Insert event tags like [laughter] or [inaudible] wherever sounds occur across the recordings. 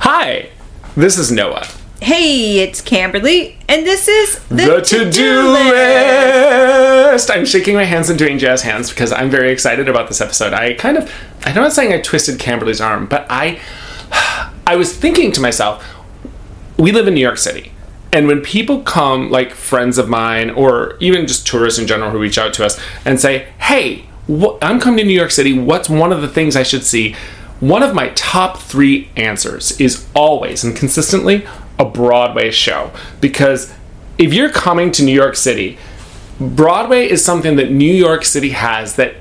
Hi, this is Noah. Hey, it's Camberley, and this is the, The to-do list. I'm shaking my hands and doing jazz hands because I'm very excited about this episode. I kind of, I'm not saying I twisted Camberley's arm, but I, I was thinking to myself, we live in New York City. And when people come, like friends of mine, or even just tourists in general who reach out to us and say, hey, wh- I'm coming to New York City, what's one of the things I should see? One of my top three answers is always and consistently a Broadway show. Because if you're coming to New York City, Broadway is something that New York City has that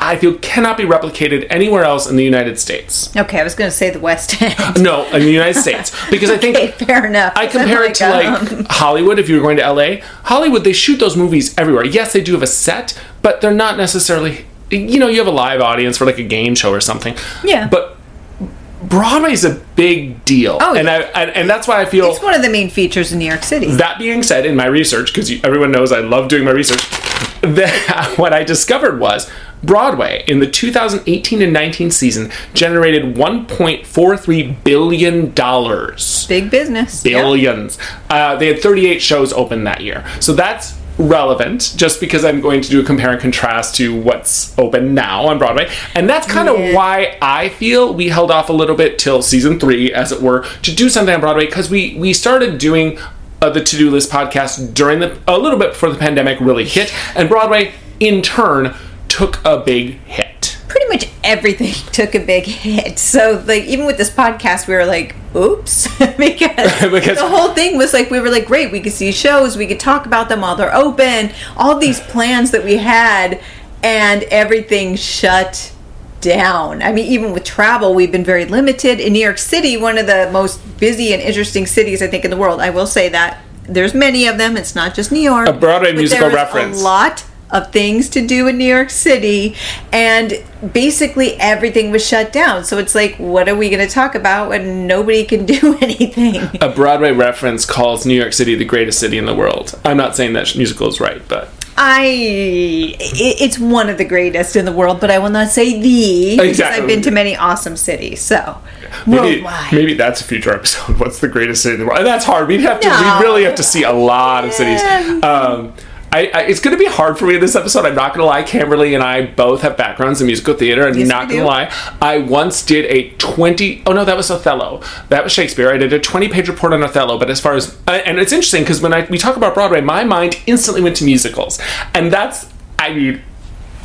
I feel cannot be replicated anywhere else in the United States. Okay, I was going to say the West End. [laughs] No, in the United States. Because I think [laughs] Okay, fair enough. I compare it to Like, like um, [laughs] Hollywood. If you were going to LA, Hollywood, they shoot those movies everywhere. Yes, they do have a set, but they're not necessarily. You know, you have a live audience for like a game show or something. Yeah. But Broadway is a big deal. Oh, and yeah. I and, and that's why I feel. It's one of the main features in New York City. That being said, in my research, because everyone knows I love doing my research, [laughs] that [laughs] what I discovered was Broadway in the 2018 and 19 season generated 1.43 billion dollars Big business. Yeah. billions. Uh, they had 38 shows open that year. So that's relevant just because I'm going to do a compare and contrast to what's open now on Broadway. And that's kind of Yeah. why I feel we held off a little bit till season three, as it were, to do something on Broadway because we, we started doing uh, the to do list podcast during the a little bit before the pandemic really hit. And Broadway, in turn, took a big hit. Everything [laughs] took a big hit. So, like, even with this podcast, we were like, oops. [laughs] because, Because- the whole thing was like, we were like, great, we could see shows, we could talk about them while they're open, all these plans that we had, and everything shut down. I mean, even with travel, we've been very limited. In New York City, one of the most busy and interesting cities, I think, in the world, I will say that. There's many of them. It's not just New York. A Broadway musical reference. A lot of things to do in New York City, and basically everything was shut down. So it's like, what are we going to talk about when nobody can [laughs] do anything? A Broadway reference calls New York City the greatest city in the world. I'm not saying that musical is right, but I, it's one of the greatest in the world, but I will not say the because I've been to many awesome cities. So maybe, worldwide. maybe that's a future episode. [laughs] What's the greatest city in the world? And that's hard. We'd have to. No. We really have to see a lot of cities. Yeah. Um, I, I, it's going to be hard for me in this episode. I'm not going to lie. Camberley and I both have backgrounds in musical theater, and Yes, not going to lie. I once did a 20. Oh no, that was Othello. That was Shakespeare. I did a 20 page report on Othello. But as far as uh, and it's interesting because when I, we talk about Broadway, my mind instantly went to musicals, and that's I mean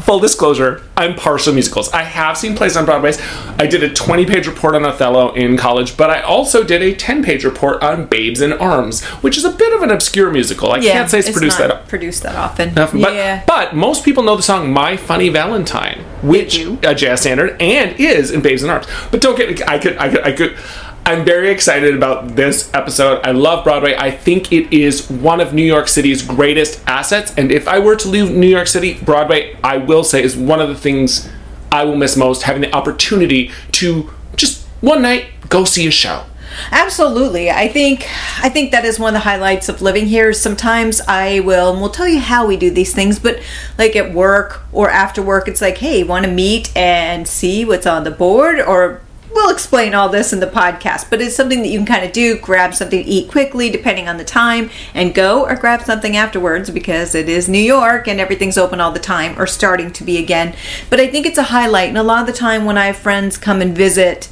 full disclosure, I'm partial to musicals. I have seen plays on Broadway. I did a 20 page report on Othello in college, but I also did a 10 page report on Babes in Arms, which is a bit of an obscure musical. I can't say it's, produced not that produced that often. enough. But, yeah. but most people know the song My Funny Valentine, which a jazz standard and is in Babes in Arms. But don't get I could I could I could I'm very excited about this episode. I love Broadway. I think it is one of New York City's greatest assets. And if I were to leave New York City, Broadway, I will say, is one of the things I will miss most having the opportunity to just one night go see a show. Absolutely. I think I think that is one of the highlights of living here. Sometimes I will and we'll tell you how we do these things, but like at work or after work it's like, "Hey, want to meet and see what's on the board?" or we'll explain all this in the podcast, but it's something that you can kind of do, grab something to eat quickly depending on the time and go or grab something afterwards because it is New York and everything's open all the time or starting to be again. But I think it's a highlight and a lot of the time when I have friends come and visit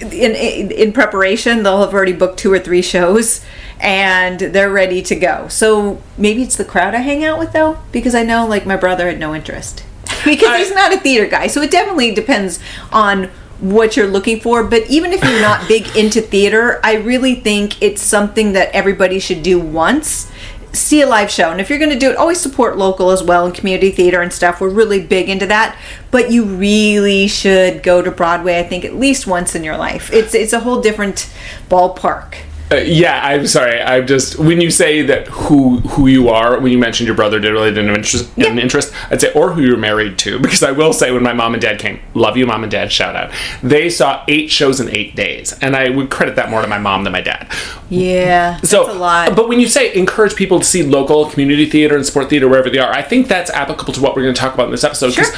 in, in in preparation they'll have already booked two or three shows and they're ready to go so maybe it's the crowd i hang out with though because i know like my brother had no interest [laughs] because he's not a theater guy so it definitely depends on what you're looking for but even if you're not big [laughs] into theater i really think it's something that everybody should do once. See a live show and if you're going to do it always support local as well and community theater and stuff. We're really big into that but you really should go to broadway i think at least once in your life. It's it's a whole different ballpark Uh, yeah, I'm sorry. I'm just when you say that who who you are when you mentioned your brother did really didn't have interest, an interest. I'd say or who you're married to because I will say when my mom and dad came, love you, mom and dad, shout out. They saw eight shows in eight days, and I would credit that more to my mom than my dad. yeah So, that's a lot but when you say encourage people to see local community theater and sport theater wherever they are, I think that's applicable to what we're going to talk about in this episode. 'cause Sure.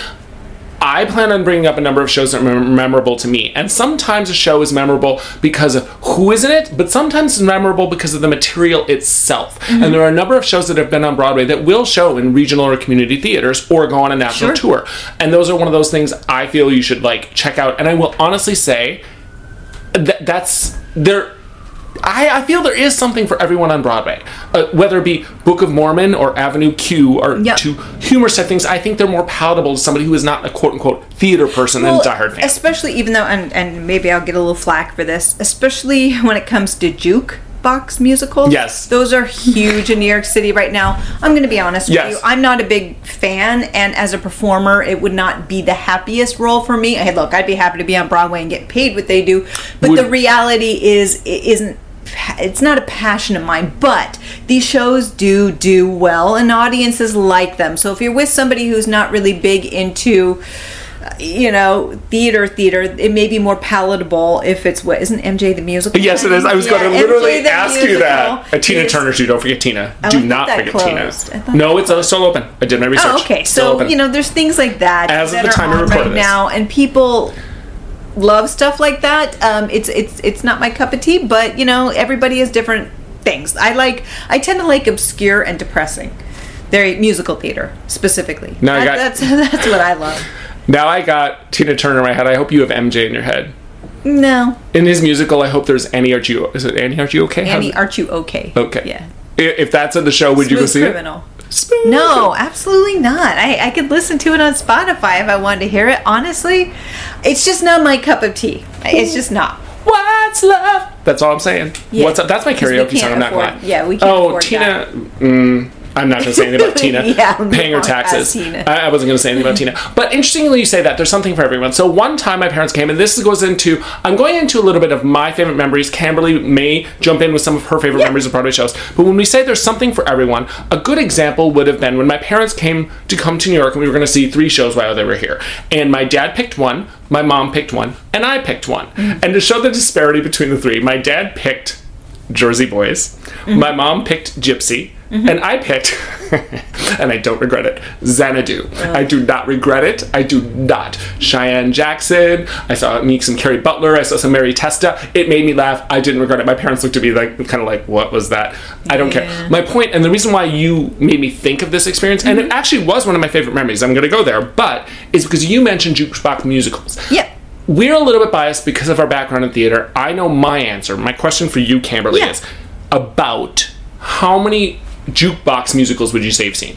I plan on bringing up a number of shows that are memorable to me. And sometimes a show is memorable because of who is in it, but sometimes it's memorable because of the material itself. Mm-hmm. And there are a number of shows that have been on Broadway that will show in regional or community theaters or go on a national Sure. tour. And those are one of those things I feel you should like check out. And I will honestly say that that's there. I, I feel there is something for everyone on Broadway, uh, whether it be Book of Mormon or Avenue Q or Yep. two humor type things. I think they're more palatable to somebody who is not a quote unquote theater person and diehard fan. Especially even though, and, and maybe I'll get a little flack for this, especially [laughs] when it comes to juke box musicals. Yes. Those are huge in New York City right now. I'm going to be honest Yes. with you. I'm not a big fan, and as a performer, it would not be the happiest role for me. Hey, look, I'd be happy to be on Broadway and get paid what they do, but Would- the reality is, it isn't. It's not a passion of mine, but these shows do do well, and audiences like them. So if you're with somebody who's not really big into, you know, theater, theater, it may be more palatable if it's what isn't MJ the musical? yes, it is. I was Yeah, going to literally the ask you that. musical Uh, Tina is- Turner too. Don't forget Tina. I Do thought not forget closed. Tina. No, it's uh, still open. I did my research. Oh, okay. So you know, there's things like that As of the time we on recorded right this. now, and people love stuff like that. Um, it's it's it's not my cup of tea, but you know, everybody has different things. I like. I tend to like obscure and depressing. Very musical theater specifically. Now That- got- that's [laughs] that's what I love. Now I got Tina Turner in my head. I hope you have MJ in your head. No, In his musical, I hope there's Annie. Are you? Is it Annie? Are you okay? Annie, aren't you okay? Okay. Yeah. If that's in the show, would you go see criminal. it? Smooth No, absolutely not. I, I could listen to it on Spotify if I wanted to hear it. Honestly, it's just not my cup of tea. It's just not. What's love? That's all I'm saying. Yeah. What's up? That's my karaoke song. I'm not afford- gonna yeah, we can't Oh, Tina. Mm, I'm not going to say anything about [laughs] Tina Yeah, paying her taxes. Tina. I, I wasn't going to say anything about Tina. But interestingly, you say that there's something for everyone. So one time, my parents came, and this goes into. I'm going into a little bit of my favorite memories. Camberley may jump in with some of her favorite memories of Broadway shows. But when we say there's something for everyone, a good example would have been when my parents came to come to New York, and we were going to see three shows while they were here. And my dad picked one, my mom picked one, and I picked one. Mm. And to show the disparity between the three, my dad picked Jersey Boys. Mm-hmm. My mom picked Gypsy. And I picked, [laughs] and I don't regret it, Xanadu. I do not regret it. I do not. Cheyenne Jackson. I saw me some Kerry Butler. I saw some Mary Testa. It made me laugh. I didn't regret it. My parents looked at me like, kind of like, what was that? I don't Yeah. care. My point, and the reason why you made me think of this experience, and Mm-hmm. it actually was one of my favorite memories. I'm going to go there, but is because you mentioned jukebox musicals. Yeah. We're a little bit biased because of our background in theater. I know my answer. My question for you, Camberley, Yeah. is about how many jukebox musicals would you say you've seen?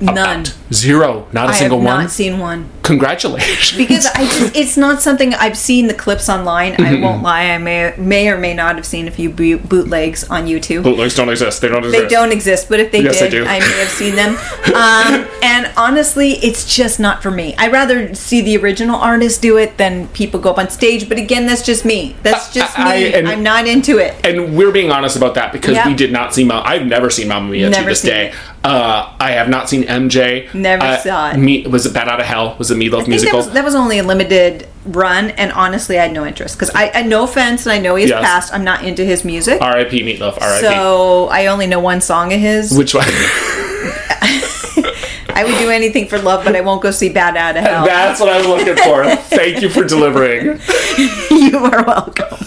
None. About zero. Not a I have single not one. seen one. Congratulations. because I [laughs] just it's not something I've seen the clips online. Mm-hmm. I won't lie, I may may or may not have seen a few boot, bootlegs on YouTube. bootlegs don't exist. They don't exist. They don't exist, but if they Yes, they did, do. I may have seen them. [laughs] Um, and honestly, it's just not for me. I'd rather see the original artist do it than people go up on stage. But again, that's just me. That's just I- me. and- I'm not into it. and we're being honest about that because Yeah. we did not see. Ma- I've never seen Mamma Mia to this day. it. Uh, I have not seen MJ. Never Uh, saw it. Me, was it Bat Out of Hell? Was it Meatloaf musical? that was, that was only a limited run, and honestly, I had no interest because I, I no offense, and I know he's Yes. passed. I'm not into his music, R.I.P. Meatloaf. R.I.P. so I only know one song of his. Which one? [laughs] I would do anything for love, but I won't go see Bad Out of Hell. That's what I was looking for. Thank you for delivering. [laughs] you are welcome.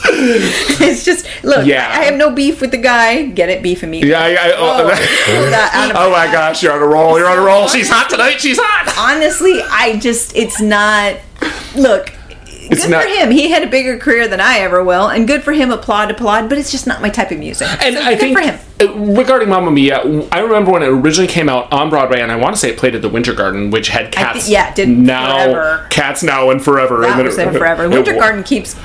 it's just look. Yeah. I have no beef with the guy. Get it, beef with me. Yeah, I, I, Oh, oh, that [laughs] oh my my gosh, you're on a roll. You're on a roll. She's hot tonight. She's hot. honestly, I just it's not. Look, It's good not- for him. He had a bigger career than I ever will, and good for him. Applaud, applaud. But it's just not my type of music. And So I good think for him. regarding Mamma Mia, I remember when it originally came out on Broadway, and I want to say it played at the Winter Garden, which had cats. thi- yeah, did now forever. cats now and forever. That and was it- forever. [laughs] Winter wa- Garden keeps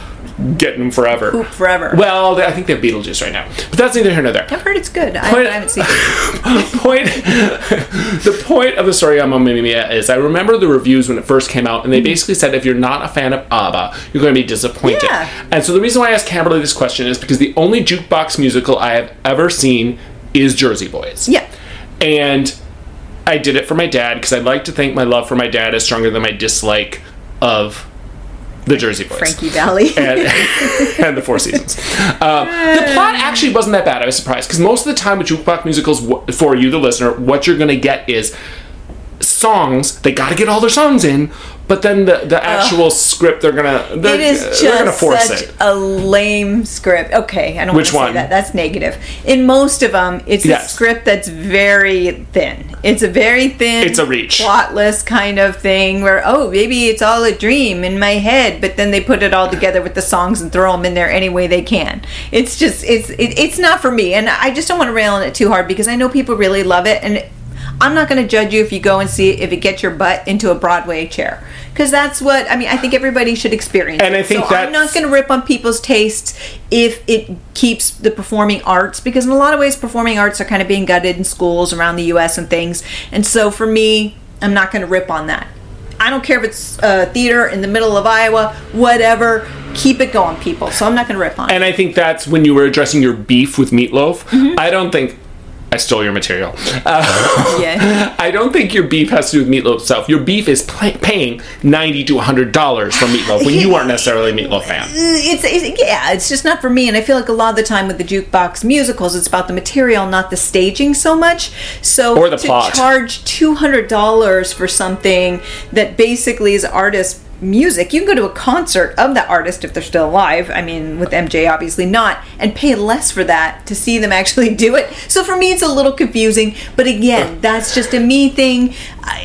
getting them forever. poop forever. Well, I think they have Beetlejuice right now, but that's neither here nor there. I've heard it's good. I, Point- I haven't seen it. [laughs] point [laughs] the point of the story on Mamma Mia is I remember the reviews when it first came out, and they mm-hmm. basically said if you're not a fan of ABBA, you're going to be disappointed. Yeah. And so the reason why I asked Camberley this question is because the only jukebox musical I have ever seen is Jersey Boys. Yeah. And I did it for my dad because I'd like to think my love for my dad is stronger than my dislike of the Jersey Boys Frankie Valli. [laughs] and, and the Four Seasons. Um, the plot actually wasn't that bad. I was surprised because most of the time with jukebox musicals, for you, the listener, what you're going to get is songs. They got to get all their songs in, but then the the actual script they're gonna they're, It is they're gonna force such it. a lame script. Okay, I don't Which want to say one? that. That's negative. In most of them, it's Yes. a script that's very thin. It's a very thin, It's a reach. plotless kind of thing where oh maybe it's all a dream in my head, but then they put it all together with the songs and throw them in there any way they can. It's just it's it, it's not for me, and I just don't want to rail on it too hard because I know people really love it and. I'm not going to judge you if you go and see it if it gets your butt into a Broadway chair because that's what I mean. I think everybody should experience. And it. I think so I'm not going to rip on people's tastes if it keeps the performing arts because in a lot of ways performing arts are kind of being gutted in schools around the US and things. And so for me, I'm not going to rip on that. I don't care if it's uh, theater in the middle of Iowa, whatever. Keep it going, people. So I'm not going to rip on it. And I think that's when you were addressing your beef with Meatloaf. Mm-hmm. I don't think I stole your material. Uh, [laughs] Yeah. I don't think your beef has to do with Meatloaf itself. Your beef is pay- paying ninety to hundred dollars for Meatloaf when you aren't necessarily a Meatloaf fan. [laughs] it's, it's yeah, it's just not for me. And I feel like a lot of the time with the jukebox musicals, it's about the material, not the staging so much. So Or the to plot. charge two hundred dollars for something that basically is artist music, you can go to a concert of that artist if they're still alive. I mean, with MJ, obviously not, and pay less for that to see them actually [laughs] do it. So for me, it's a little confusing. But again, that's just a me thing.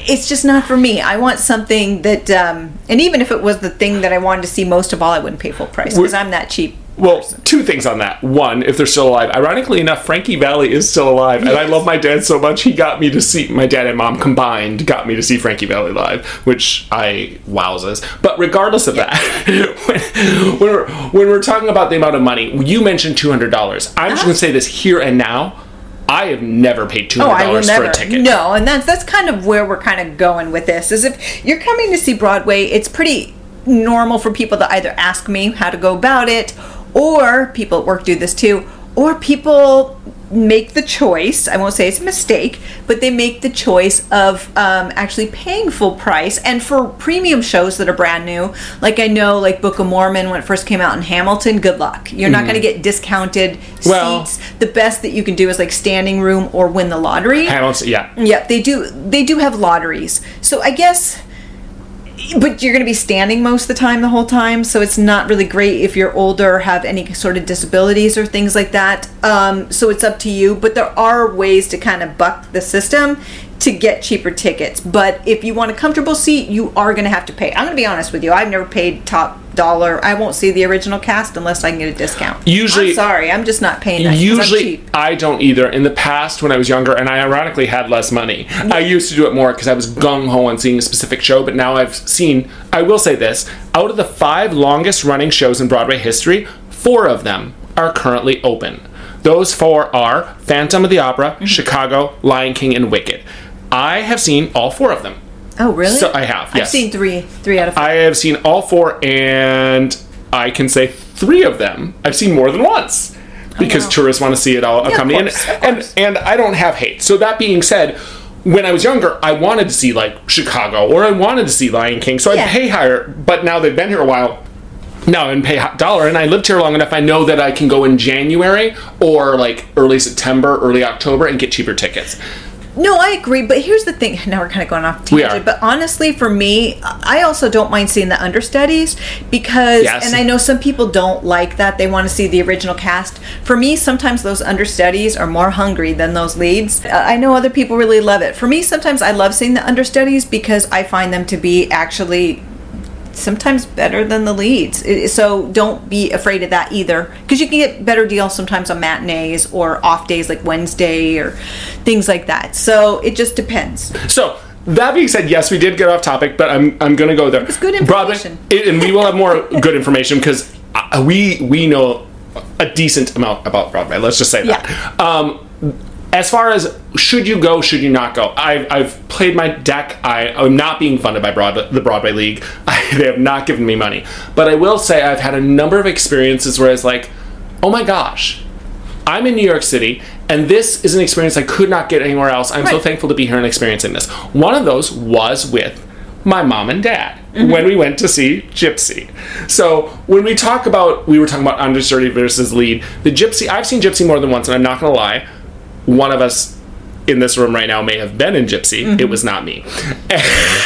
It's just not for me. I want something that, um, and even if it was the thing that I wanted to see most of all, I wouldn't pay full price because I'm that cheap. Well, two things on that. One, if they're still alive. Ironically enough, Frankie Valli is still alive, and I love my dad so much. He got me to see my dad and mom combined got me to see Frankie Valli live, which I wowzes. But regardless of that, [laughs] when, when we're when we're talking about the amount of money, you mentioned two hundred dollars. I'm just Uh-huh. going to say this here and now. I have never paid two Oh, hundred will dollars for a ticket. No, and that's that's kind of where we're kind of going with this. Is if you're coming to see Broadway, it's pretty normal for people to either ask me how to go about it, or people at work do this too, or people make the choice. I won't say it's a mistake, but they make the choice of um, actually paying full price. And for premium shows that are brand new, like I know, like Book of Mormon when it first came out in Hamilton, good luck. You're not going to get discounted. Well- seats. The best that you can do is like standing room or win the lottery. Hamilton, yeah. Yep, they do. They do have lotteries. So I guess, but you're going to be standing most of the time, the whole time. So it's not really great if you're older or have any sort of disabilities or things like that. Um, so it's up to you. But there are ways to kind of buck the system to get cheaper tickets. But if you want a comfortable seat, you are going to have to pay. I'm going to be honest with you. I've never paid top dollar. I won't see the original cast unless I can get a discount. Usually- I'm sorry. I'm just not paying that. 'cause I'm Usually, cheap. I don't either. In the past, when I was younger, and I ironically had less money, I used to do it more because I was gung ho on seeing a specific show. But now I've seen. I will say this: out of the five longest running shows in Broadway history, four of them are currently open. Those four are Phantom of the Opera, Mm-hmm. Chicago, Lion King, and Wicked. I have seen all four of them. Oh, really? So I have, Yes. I've seen three, three out of five. I have seen all four, and I can say three of them I've seen more than once oh, because wow. tourists want to see it all of accompanied. course, of and, and I don't have hate. So that being said, when I was younger, I wanted to see like Chicago or I wanted to see Lion King, so Yeah. I'd pay higher. But now they've been here a while. Now and pay dollar, and I lived here long enough. I know that I can go in January or like early September, early October, and get cheaper tickets. No, I agree, but here's the thing. Now we're kind of going off tangent, but honestly, for me, I also don't mind seeing the understudies because, Yes. and I know some people don't like that. They want to see the original cast. For me, sometimes those understudies are more hungry than those leads. I know other people really love it. For me, sometimes I love seeing the understudies because I find them to be actually sometimes better than the leads. It- So don't be afraid of that either, because you can get better deals sometimes on matinees or off days like Wednesday or things like that. So it just depends. So that being said, yes, we did get off topic, but I'm I'm gonna go there. It's good information. and we will have more [laughs] good information because uh, we we know a decent amount about Broadway. Let's just say that. Um, as far as should you go, should you not go? I've, I've played my deck. I, I'm not being funded by Broadway, the Broadway League. [laughs] I, they have not given me money. But I will say I've had a number of experiences where it's like, oh my gosh, I'm in New York City, and this is an experience I could not get anywhere else. I'm so thankful to be here and experiencing this. One of those was with my mom and dad mm-hmm. when we went to see Gypsy. So when we talk about, we were talking about understudy versus lead. The Gypsy, I've seen Gypsy more than once, and I'm not gonna lie, one of us in this room right now may have been in Gypsy. Mm-hmm. It was not me. [laughs]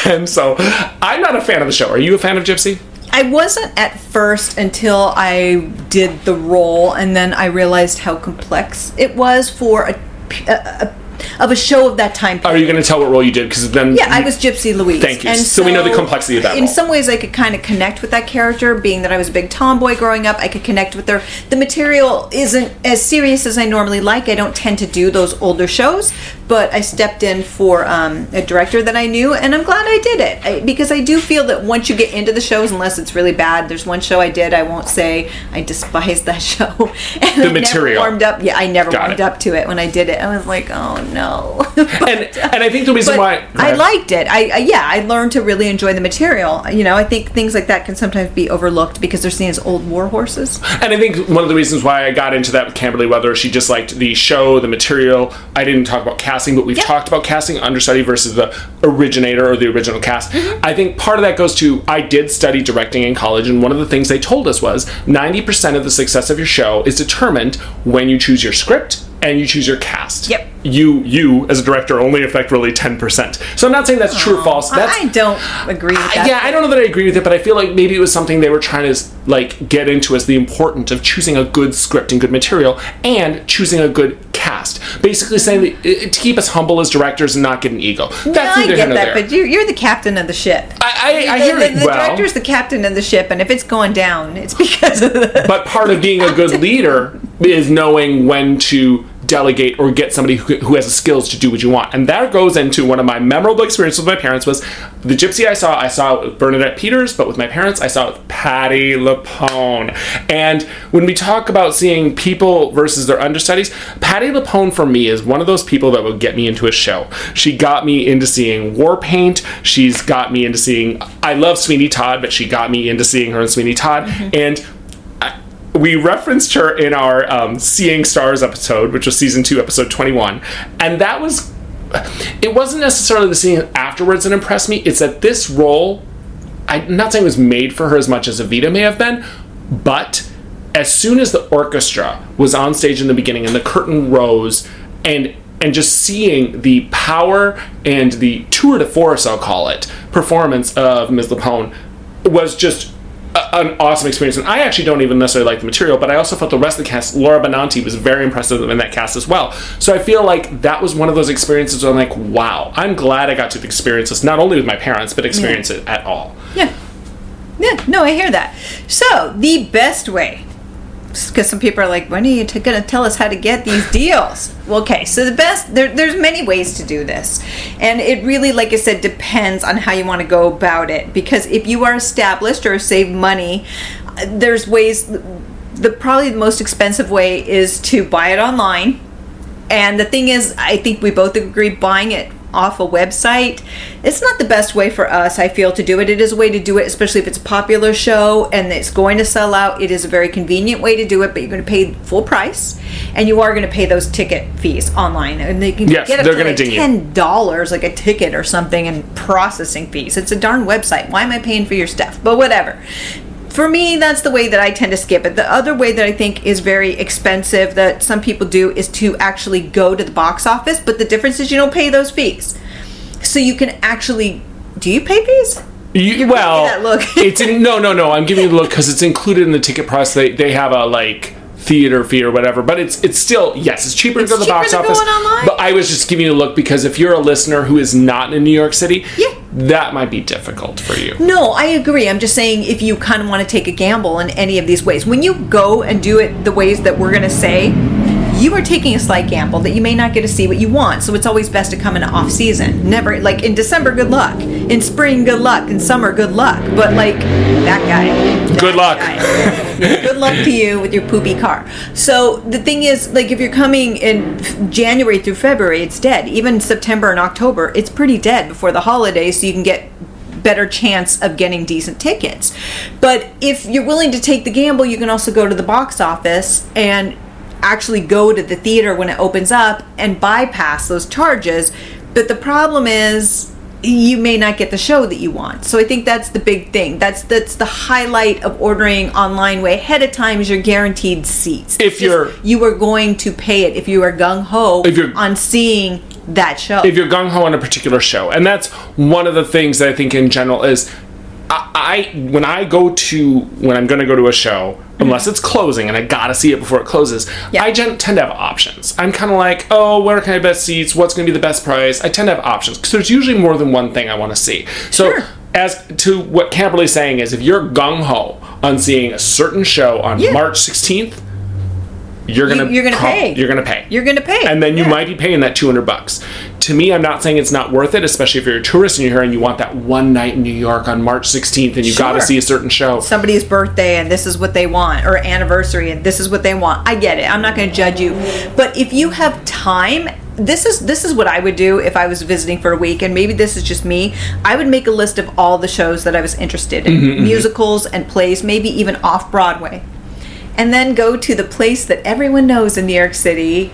And so I'm not a fan of the show. Are you a fan of Gypsy? I wasn't at first until I did the role, and then I realized how complex it was for a, a, a of a show of that time period. Are you going to tell what role you did? Because then Yeah, I was Gypsy Louise. Thank you. So we know the complexity of that In role. some ways, I could kind of connect with that character, being that I was a big tomboy growing up. I could connect with her. The material isn't as serious as I normally like. I don't tend to do those older shows, but I stepped in for um, a director that I knew, and I'm glad I did it I, because I do feel that once you get into the shows, unless it's really bad, there's one show I did. I won't say I despise that [laughs] show. and The I material. Warmed up. Yeah, I never Got warmed it. up to it when I did it. I was like, oh no. [laughs] and and I think the reason but why I liked it. I, I yeah, I learned to really enjoy the material. You know, I think things like that can sometimes be overlooked because they're seen as old war horses. And I think one of the reasons why I got into that with Camberley Weather, she just liked the show, the material. I didn't talk about casting, but we've Yeah. talked about casting understudy versus the originator or the original cast. Mm-hmm. I think part of that goes to I did study directing in college, and one of the things they told us was 90% of the success of your show is determined when you choose your script and you choose your cast. Yep. You, you as a director, only affect really 10%. So I'm not saying that's true or false. That's I don't agree with that. yeah, I don't know that I agree with it, but I feel like maybe it was something they were trying to like get into as the importance of choosing a good script and good material and choosing a good cast. Basically, saying that, uh, to keep us humble as directors and not get an ego. That's Yeah, I get that, there. but you, you're the captain of the ship. I, I, I the, hear the, it the well. director's the captain of the ship, and if it's going down, it's [laughs] because of the. but part of being a good [laughs] leader is knowing when to delegate or get somebody who, who has the skills to do what you want. And that goes into one of my memorable experiences with my parents was the gypsy i saw i saw it with bernadette peters but with my parents i saw it with patti lupone. And when we talk about seeing people versus their understudies patti lupone for me is one of those people that would get me into a show. She got me into seeing war paint. She's got me into seeing i love sweeney todd but she got me into seeing her in sweeney todd. Mm-hmm. And we referenced her in our um, Seeing Stars episode, which was season two, episode 21. And that was, it wasn't necessarily the scene afterwards that impressed me. It's that this role, I'm not saying it was made for her as much as Evita may have been, but as soon as the orchestra was on stage in the beginning and the curtain rose and and just seeing the power and the tour de force, I'll call it, performance of Ms. LuPone was just a- an awesome experience. And I actually don't even necessarily like the material, but I also felt the rest of the cast, Laura Benanti was very impressive in that cast as well. So I feel like that was one of those experiences where I'm like, wow, I'm glad I got to experience this, not only with my parents, but experience it at all. Yeah. Yeah, no, I hear that. So, the best way, because some people are like, when are you t- going to tell us how to get these deals? Well, okay, so the best, there, there's many ways to do this. And it really, like I said, depends on how you want to go about it. Because if you are established or save money, there's ways, the probably the most expensive way is to buy it online. And the thing is, I think we both agree buying it off a website, it's not the best way for us, I feel, to do it. It is a way to do it, especially if it's a popular show and it's going to sell out. It is a very convenient way to do it, but you're going to pay full price and you are going to pay those ticket fees online. And they can Yes, get up they're to like $10 like a ticket or something and processing fees. It's a darn website. Why am I paying for your stuff? But whatever for me that's the way that i tend to skip it the other way that i think is very expensive that some people do is to actually go to the box office but the difference is you don't pay those fees so you can actually do you pay fees You, well, that look. [laughs] it's in, no, no, no. I'm giving you the look because it's included in the ticket price. They they have a like theater fee or whatever, but it's it's still yes, it's cheaper It's to go to the cheaper box than office. going online? But I was just giving you a look because if you're a listener who is not in New York City, Yeah. That might be difficult for you. no i agree i'm just saying if you kind of want to take a gamble in any of these ways when you go and do it the ways that we're going to say you are taking a slight gamble that you may not get to see what you want so it's always best to come in off season. Never like in december good luck. In spring good luck. In summer good luck. But like that guy. That Good luck. guy. good luck to you with your poopy car. So the thing is like if you're coming in january through february it's dead. Even september and october it's pretty dead before the holidays so you can get better chance of getting decent tickets. But if you're willing to take the gamble you can also go to the box office and actually go to the theater when it opens up and bypass those charges but the problem is you may not get the show that you want. So I think that's the big thing. That's that's the highlight of ordering online way ahead of time is your guaranteed seats. If you're- you are going to pay it if you are gung ho If you're- on seeing that show. if you're gung ho on a particular show, and that's one of the things that I think in general is. I, I when I go to when I'm going to go to a show, mm-hmm. unless it's closing and I gotta see it before it closes, Yeah. I gen- tend to have options. I'm kind of like, oh, where can I best seats? What's going to be the best price? I tend to have options because there's usually more than one thing I want to see. So Sure. as to what Camberley's saying is, if you're gung ho on seeing a certain show on Yeah. March 16th, you're gonna you're gonna prob- pay. You're gonna pay. You're gonna pay. and then you Yeah. might be paying that 200 bucks. To me, I'm not saying it's not worth it, especially if you're a tourist and you're here and you want that one night in New York on March 16th and you got to see a certain show. somebody's birthday and this is what they want or anniversary and this is what they want i get it i'm not going to judge you but if you have time this is this is what i would do if i was visiting for a week and maybe this is just me i would make a list of all the shows that i was interested in Mm-hmm, musicals and plays maybe even off broadway and then go to the place that everyone knows in new york city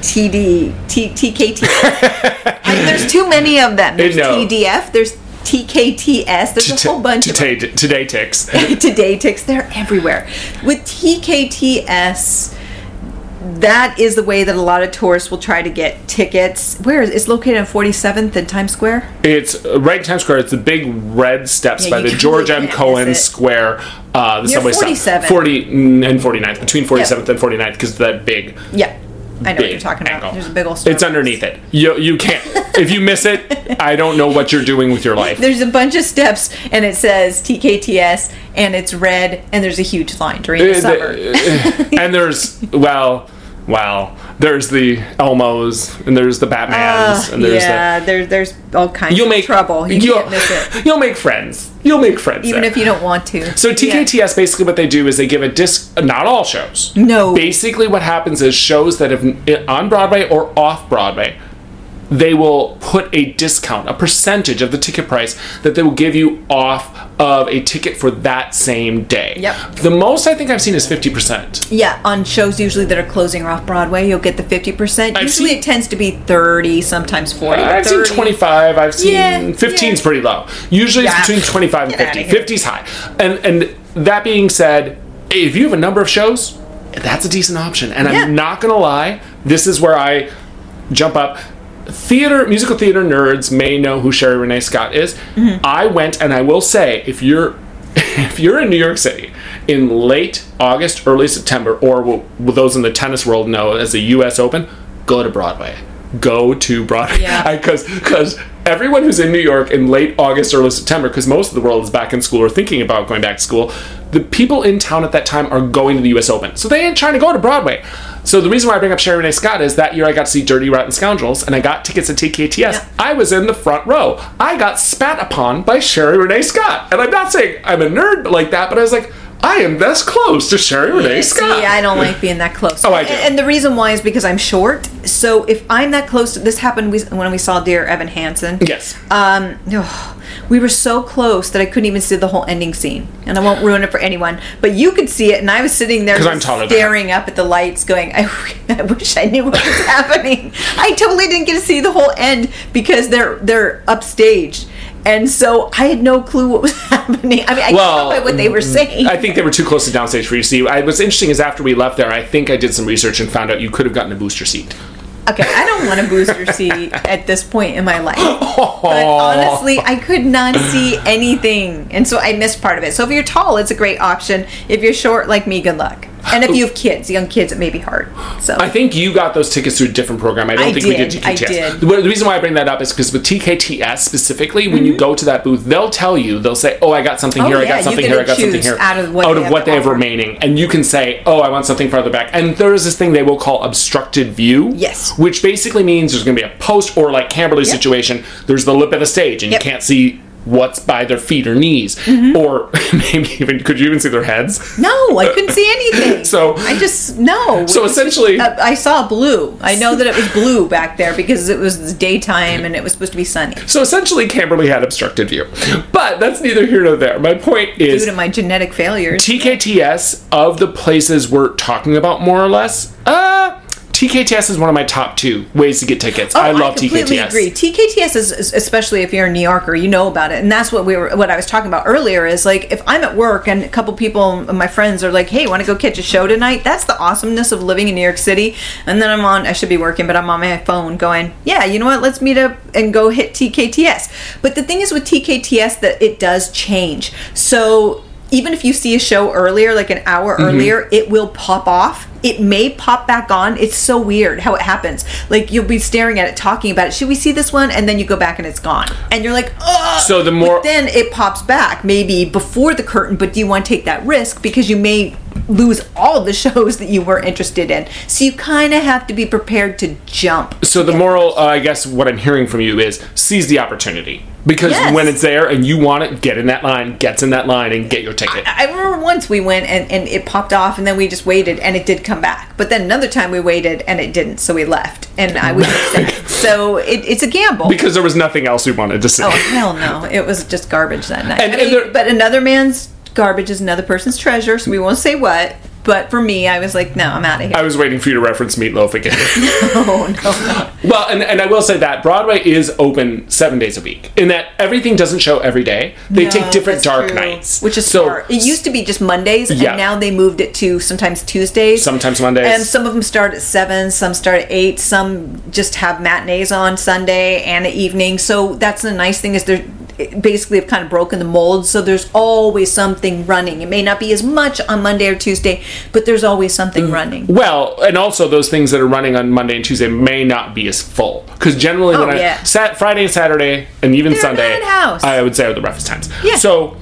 td T, tkt [laughs] there's too many of them there's No. tdf there's tkts there's a whole bunch of them Today, TodayTix. [laughs] TodayTix they're everywhere with tkts that is the way that a lot of tourists will try to get tickets where is it's located on 47th and times square It's uh, right in Times Square. It's the big red steps Yeah, by the George M. Cohan. Square. Uh, the Near subway stop. 47. 40 and 49th, between 47th and 49th, because that big, yeah i know what you're talking about angle. there's a big old It's underneath it. You you can't. [laughs] if you miss it, I don't know what you're doing with your life. there's a bunch of steps and it says tkts and it's red and there's a huge line during the Uh, summer and there's well, well, there's the Elmos and there's the Batmans ah, and there's yeah there, there's all kinds the you'll of make trouble you you'll, can't miss it [laughs] You'll make friends. You'll make friends. even there. if you don't want to So Yeah. TKTS basically what they do is they give a disc. Not all shows. No. Basically, what happens is shows that have eh, on Broadway or off Broadway, they will put a discount, a percentage of the ticket price that they will give you off of a ticket for that same day. Yep. The most I think I've seen is fifty percent. Yeah, on shows usually that are closing or off Broadway, you'll get the 50%. I've Usually seen- it tends to be 30, sometimes 40. I've seen 25. I've seen Yeah, 15 is yeah. pretty low. Usually Yeah. it's between 25 and 50. here. 50 is high. And and that being said, if you have a number of shows, that's a decent option. And. I'm not going to lie, this is where I jump up. Theater, musical theater nerds may know who Sherie Rene Scott is. Mm-hmm. I went, and I will say, if you're [laughs] if you're in New York City in late August, early September, or what those in the tennis world know as the U.S. Open, go to Broadway. Go to Broadway Yeah. [laughs] because because everyone who's in New York in late August, early September, because most of the world is back in school or thinking about going back to school, the people in town at that time are going to the U.S. Open, so they ain't trying to go to Broadway. So the reason why I bring up Sherie Rene Scott is that year I got to see Dirty Rotten Scoundrels, and I got tickets at TKTS. Yeah. I was in the front row. I got spat upon by Sherie Rene Scott, and I'm not saying I'm a nerd like that, but I was like, I am this close to Sherie Rene See, Scott. I don't like being that close. Oh, I do. And, and the reason why is because I'm short. So if I'm that close, to, this happened when we saw Dear Evan Hansen. yes. Um, ugh, we were so close that I couldn't even see the whole ending scene, and I won't ruin it for anyone. But you could see it, and I was sitting there 'Cause I'm taller staring up at the lights, going, I, [laughs] "I wish I knew what was [laughs] happening." I totally didn't get to see the whole end because they're they're upstaged, and so I had no clue what was [laughs] happening. I mean, I Well, by what they were mm, saying. I think they were too close to downstage for you to see. I, what's interesting is after we left there, I think I did some research and found out you could have gotten a booster seat. Okay, I don't want a booster [laughs] seat at this point in my life. [laughs] But honestly, I could not see anything. And so I missed part of it. So if you're tall, it's a great option. If you're short like me, good luck. And if you have kids, young kids, it may be hard. So I think you got those tickets through a different program. I don't I think we did did, TKTS. I did. The, reason why I bring that up is because with TKTS specifically, when you go to that booth, they'll tell you, they'll say, "Oh, I got something Mm-hmm. Oh, here. I got something here. I got something here." out of what they have to they have remaining, and you can say, "Oh, I want something farther back." And there is this thing they will call obstructed view. Yes. Which basically means there's going to be a post or like Camberley Yep. situation. There's the lip of the stage, and Yep. Mm-hmm. you can't see what's by their feet or knees, or [laughs] maybe even could you even see their heads? no, I couldn't see anything. [laughs] So- I just no. So was just- essentially- uh, I saw blue. I know that it was blue back there because it was daytime and it was supposed to be sunny. So essentially, Camberley had obstructed view. But that's neither here nor there. My point is Due to my genetic failures. TKTS of the places we're talking about, more or less, uh, TKTS is one of my top two ways to get tickets. Oh, I love Oh, completely TKTS. agree. TKTS is, is especially if you're a New Yorker, you know about it, and that's what we were. What I was talking about earlier is like if I'm at work and a couple people, my friends, are like, "Hey, want to go catch a show tonight?" That's the awesomeness of living in New York City. And then I'm on. I should be working, but I'm on my phone going, "Yeah, you know what? Let's meet up and go hit TKTS." But the thing is with TKTS that it does change. So even if you see a show earlier, like an hour Mm-hmm. earlier, it will pop off. It may pop back on. It's so weird how it happens. Like you'll be staring at it, talking about it. Should we see this one? And then you go back and it's gone. And you're like, oh. So the more- then it pops back, maybe before the curtain. But do you want to take that risk because you may lose all the [laughs] shows that you were interested in? So you kind of have to be prepared to jump. So the moral, uh, I guess, what I'm hearing from you is seize the opportunity because Yes. when it's there and you want it, get in that line, gets in that line, and get your ticket. I remember once we went and, and it popped off and then we just waited and it did come back. But then another time we waited and it didn't, so we left. And I was upset. [laughs] So it, it's a gamble. because there was nothing else we wanted to oh, see. oh hell no. It was just garbage that night. And- I and there- but another man's garbage is another person's treasure, so we won't say what. But for me, I was like, no, I'm out of here. I was waiting for you to reference Meatloaf again. [laughs] oh no. well, and, and I will say that Broadway is open seven days a week. In that everything doesn't show every day. They No, take different dark true. nights. Which is so smart. It used to be just Mondays, Yeah. and now they moved it to sometimes Tuesdays. Sometimes Mondays. And some of them start at 7, some start at 8, some just have matinees on Sunday and at evening. So that's the nice thing is they're basically have kind of broken the mold. So there's always something running. It may not be as much on Monday or Tuesday, but there's always something mm-hmm. running. Well, and also those things that are running on Monday and Tuesday may not be as full because generally Oh, when yeah. I sat Friday and Saturday and even They're Sunday. I would say are the roughest times. Yeah. So,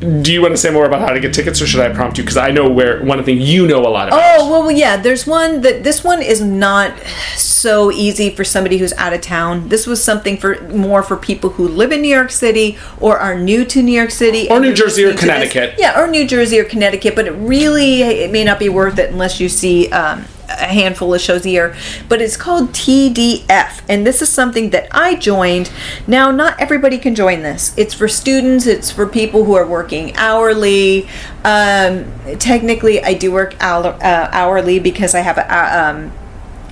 do you want to say more about how to get tickets, or should I prompt you? Because I know where one thing you know a lot about. Oh well, yeah. There's one that this one is not so easy for somebody who's out of town. This was something for more for people who live in New York City or are new to New York City, Or New Jersey or listening to this. Connecticut. Yeah, or New Jersey or Connecticut. But it really it may not be worth it unless you see. Um, a handful of shows a year, but it's called TDF, and this is something that I joined. Now, not everybody can join this. It's for students. It's for people who are working hourly. Um, technically, I do work hour, uh, hourly because I have a um,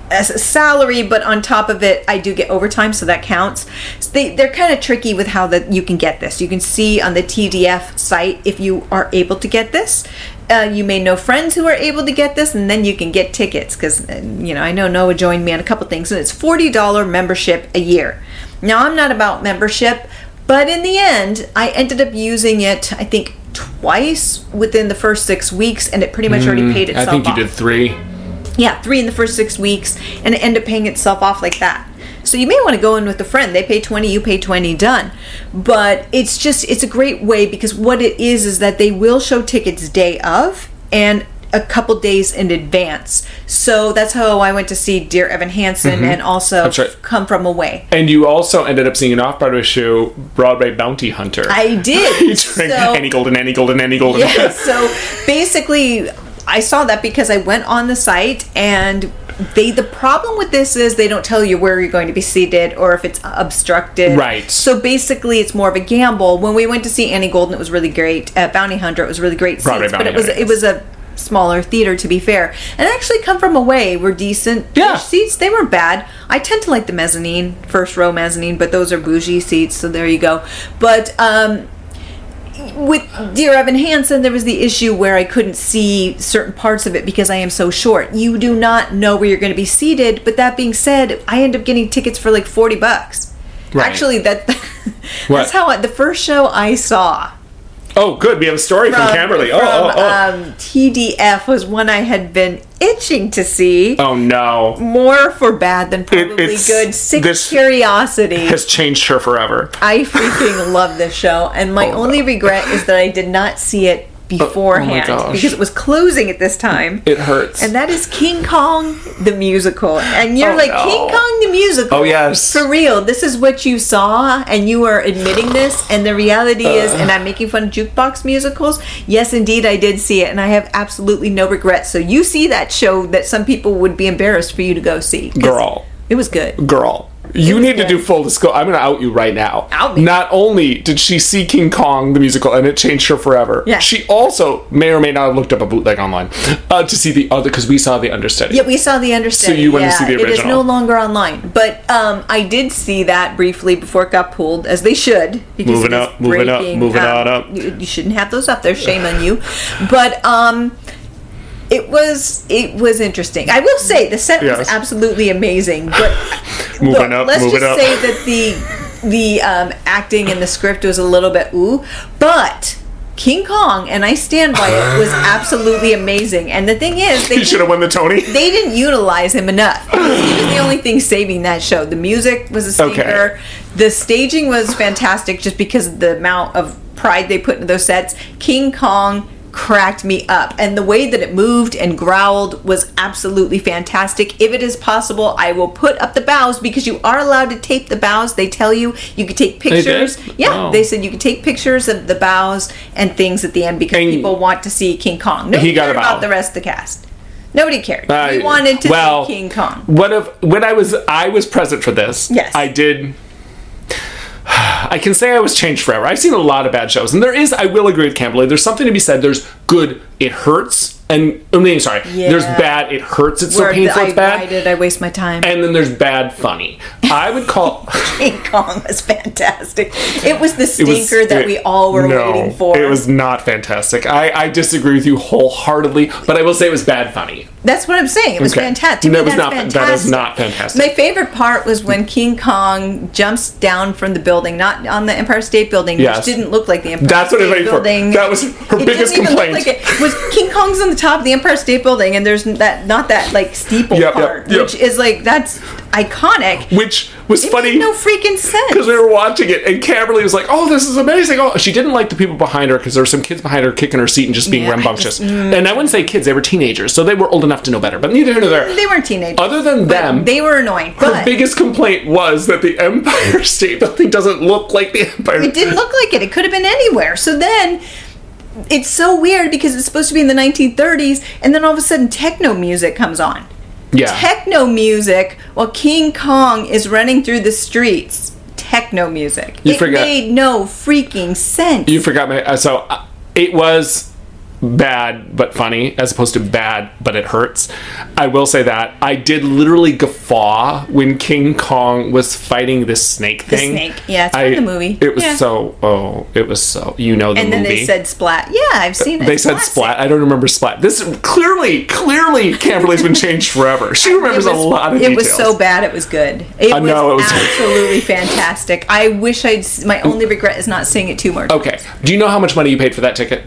as a salary, but on top of it, I do get overtime, so that counts. So they they're kind of tricky with how that you can get this. You can see on the TDF site if you are able to get this. Uh, you may know friends who are able to get this, and then you can get tickets because you know I know Noah joined me on a couple things, and it's forty dollar membership a year. Now I'm not about membership, but in the end, I ended up using it. I think twice within the first six weeks, and it pretty much already paid Mm, I think you off. did three. Yeah, three in the first six weeks, and it ended up paying itself off like that. So you may want to go in with a friend. They pay twenty, you pay twenty, done. But it's just it's a great way because what it is is that they will show tickets day of and a couple days in advance. So that's how I went to see Dear Evan Hansen and also Mm-hmm. Right. Come From Away. And you also ended up seeing an off-Broadway show, Broadway Bounty Hunter. I [laughs] did. Featuring So- Annie Golden, Annie Golden, Annie Golden. yeah so basically i saw that because i went on the site and they the problem with this is they don't tell you where you're going to be seated or if it's obstructed. Right. so basically it's more of a gamble. When we went to see annie golden it was really great. At bounty hunter it was really great Broadway seats but it was it was a smaller theater to be fair. And actually come from away were decent Yeah. seats. They weren't bad. I tend to like the mezzanine first row mezzanine but those are bougie seats so there you go. But um with Dear Evan Hansen, there was the issue where I couldn't see certain parts of it because I am so short. You do not know where you're going to be seated, but that being said, I end up getting tickets for like 40 bucks. Right. Actually, that [laughs] What? that's how I, the first show I saw Oh, good. We have a story from, Camberley. Oh, from, oh, oh. Um, TDF was one I had been itching to see. oh no. More for bad than probably it's- good. Sick this- curiosity. Has changed her forever. I freaking love this show, and my Oh, only regret is that I did not see it Oh beforehand gosh. because it was closing at this time. It hurts. and that is King Kong the musical, and you're Oh, like no. King Kong the musical. Oh, yes. for real. This is what you saw, and you are admitting this. And the reality uh. is, and I'm making fun of jukebox musicals. Yes, indeed, I did see it, and I have absolutely no regrets. So you see that show that some people would be embarrassed for you to go see. Girl. it was good. Girl. You was need to do full disclosure. I'm going to out you right now. Out me. Not only did she see King Kong the musical and it changed her forever, Yeah. she also may or may not have looked up a bootleg online uh, to see the other because we saw the understudy. Yeah, we saw the understudy. So you went to see the original. It is no longer online, but um, I did see that briefly before it got pulled, as they should. Because Moving up, moving up, moving um, on up. You, you shouldn't have those up there. Shame on you. But um, it was it was interesting. I will say the set Yes. was absolutely amazing. But [laughs] look, up, let's just say that the the um, acting in the script was a little bit ooh, but. King Kong, and I stand by it, was [laughs] absolutely amazing. And the thing is, they should have won the Tony. [laughs] they didn't utilize him enough. He was the only thing saving that show. The music was a stinker. Okay. The staging was fantastic just because of the amount of pride they put into those sets. King Kong cracked me up and the way that it moved and growled was absolutely fantastic if it is possible i will put up the bows because you are allowed to tape the bows they tell you you could take pictures yeah Oh. they said you could take pictures of the bows and things at the end because And people want to see king kong nobody he got about the rest of the cast Nobody cared. I- we wanted to well, see King Kong. What if when I was I was present for this? Yes. I did. [sighs] I can say I was changed forever. I've seen a lot of bad shows, and there is. I will agree with Camberley. There's something to be said. There's good. It hurts, and I mean, sorry. Yeah. There's bad. It hurts. It's Where so painful. I It's bad. write did I waste my time. And then there's bad funny. I would call. [laughs] King Kong was fantastic. It was the It was- stinker that it- we all were no, waiting for. It was not fantastic. I, I disagree with you wholeheartedly, but I will say it was bad funny. That's what I'm saying. It was Okay. fantastic. No, me, it was not- that is fantastic. not fantastic. My favorite part was when King Kong jumps down from the building, not on the Empire State Building, Yes. which didn't look like the Empire That's what I State was waiting for. Building. That was her It biggest didn't even look complaint. Like it was King Kong's on the top of the Empire State Building, and there's that not that like steeple Yep, yep, part, yep. which is like that's iconic. Which was It funny. no freaking sense. because we were watching it and Camberley was like, "Oh, this is amazing!" Oh, she didn't like the people behind her because there were some kids behind her kicking her seat and just being Yeah, I rambunctious. just- mm. And I wouldn't say kids; they were teenagers, so they were old enough to know better. But neither here nor there. they weren't teenagers. Other than but them, they were annoying. her But biggest complaint was that the Empire [laughs] State Building doesn't look like the Empire. it didn't look like it. It could have been anywhere. So then it's so weird because it's supposed to be in the 1930s, and then all of a sudden techno music comes on. Yeah, Techno music while King Kong is running through the streets. Techno music. You it forgot- made no freaking sense. you forgot my. Uh, so uh, it was bad but funny as opposed to bad but it hurts. I will say that I did literally guffaw when King Kong was fighting this snake thing. The snake. Yeah, it's from I- the movie. It was Yeah. so oh, it was so you know the and then movie. they said splat. Yeah, I've uh, seen it. They It's said classic. splat. I don't remember splat. This clearly, clearly, Camberley's been changed forever. She [laughs] remembers was, a lot of it details. was so bad it was good. It, I was, know, it was- [laughs] absolutely fantastic. I wish I'd. My only regret is not seeing it two more. times. Okay. Do you know how much money you paid for that ticket?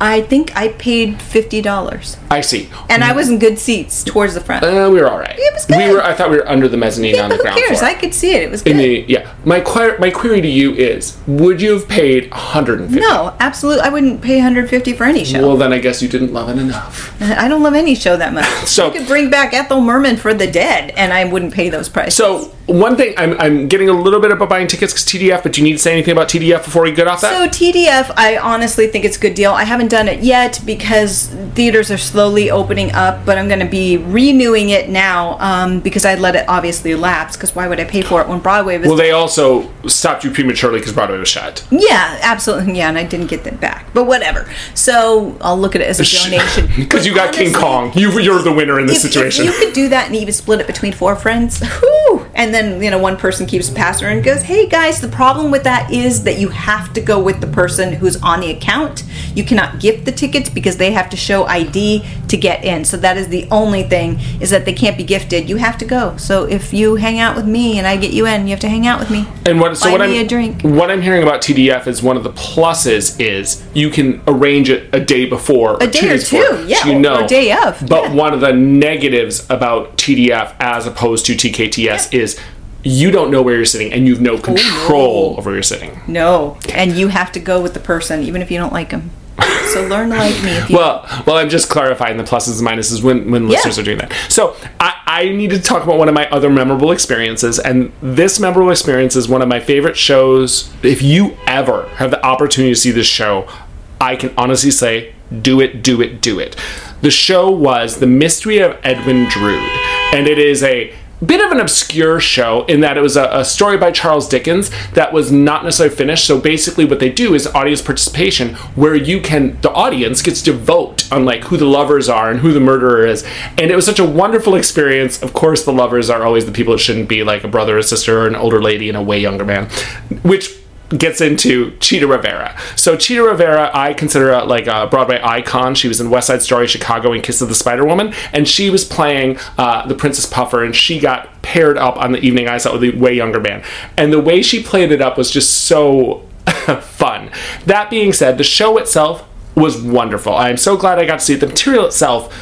I think I paid fifty dollars, I see. and I was in good seats towards the front. Uh, we were all right. It was good. We were. I thought we were under the mezzanine yeah, on the who ground cares? floor. I could see it. It was good. In the yeah. My que- my query to you is: Would you have paid 150? no, absolutely. I wouldn't pay 150 for any show. Well, then I guess you didn't love it enough. I don't love any show that much. [laughs] So- you could bring back Ethel Merman for the dead, and I wouldn't pay those prices. So one thing, I'm I'm getting a little bit about buying tickets because TDF. But do you need to say anything about TDF before we get off that? So TDF, I honestly think it's a good deal. I haven't done it yet because theaters are slowly opening up, but I'm going to be renewing it now um, because I let it obviously lapse. Because why would I pay for it when Broadway was? well, they also stopped you prematurely because Broadway was shut. yeah, absolutely. Yeah, and I didn't get that back, but whatever. So I'll look at it as a [laughs] donation Because you got King Kong. You, you're the winner in this if, situation. If you could do that and even split it between four friends, [laughs] whew, and then you know one person keeps passing and goes, "Hey guys, the problem with that is that you have to go with the person who's on the account. You cannot gift the tickets because they have to show ID to get in. So that is the only thing is that they can't be gifted. You have to go. So if you hang out with me and I get you in, you have to hang out with me. And what so Buy what me I'm a drink. what I'm hearing about TDF is one of the pluses is you can arrange it a day before, A day or days before, two, yeah, so you know. or day of, But yeah. one of the negatives about TDF as opposed to TKTS is you don't know where you're sitting and you've no control oh, over where you're sitting. No, and you have to go with the person even if you don't like them. So learn to like me. Well, well, I'm just clarifying the pluses and minuses when, when listeners are doing that. So I, I need to talk about one of my other memorable experiences, and this memorable experience is one of my favorite shows. If you ever have the opportunity to see this show, I can honestly say, do it, do it, do it. The show was The Mystery of Edwin Drood, and it is a bit of an obscure show in that it was a, a, story by Charles Dickens that was not necessarily finished. So basically, what they do is audience participation, where you can the audience gets to vote on like who the lovers are and who the murderer is, and it was such a wonderful experience. Of course, the lovers are always the people that shouldn't be, like a brother or sister or an older lady and a way younger man, which gets into Chita Rivera. So Chita Rivera, I consider a, like a Broadway icon. She was in West Side Story, Chicago, and Kiss of the Spider Woman, and she was playing uh, the Princess Puffer, and she got paired up on the evening I saw with a way younger man, and the way she played it up was just so [laughs] fun. That being said, the show itself was wonderful. I am so glad I got to see it. The material itself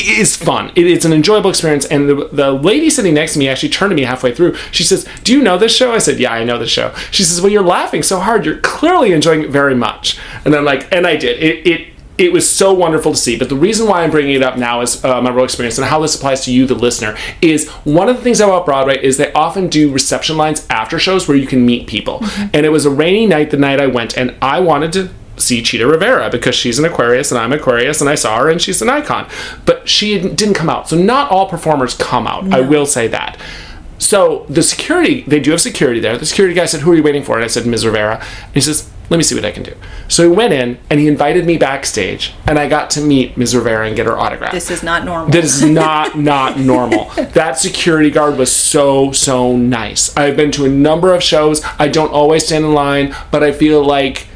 is fun. It, it's an enjoyable experience. And the, the lady sitting next to me actually turned to me halfway through. She says, Do you know this show? I said, Yeah, I know the show. She says, Well, you're laughing so hard. You're clearly enjoying it very much. And I'm like, And I did. It, it, it was so wonderful to see. But the reason why I'm bringing it up now is uh, my real experience and how this applies to you, the listener, is one of the things about Broadway is they often do reception lines after shows where you can meet people. Mm-hmm. And it was a rainy night the night I went, and I wanted to see Chita Rivera because she's an Aquarius and I'm Aquarius and I saw her and she's an icon. But she didn't come out. So not all performers come out. No. I will say that. So the security, they do have security there. The security guy said, Who are you waiting for? And I said, Ms. Rivera. And he says, Let me see what I can do. So he went in and he invited me backstage and I got to meet Ms. Rivera and get her autograph. This is not normal. This is [laughs] not, not normal. That security guard was so, so nice. I've been to a number of shows. I don't always stand in line, but I feel like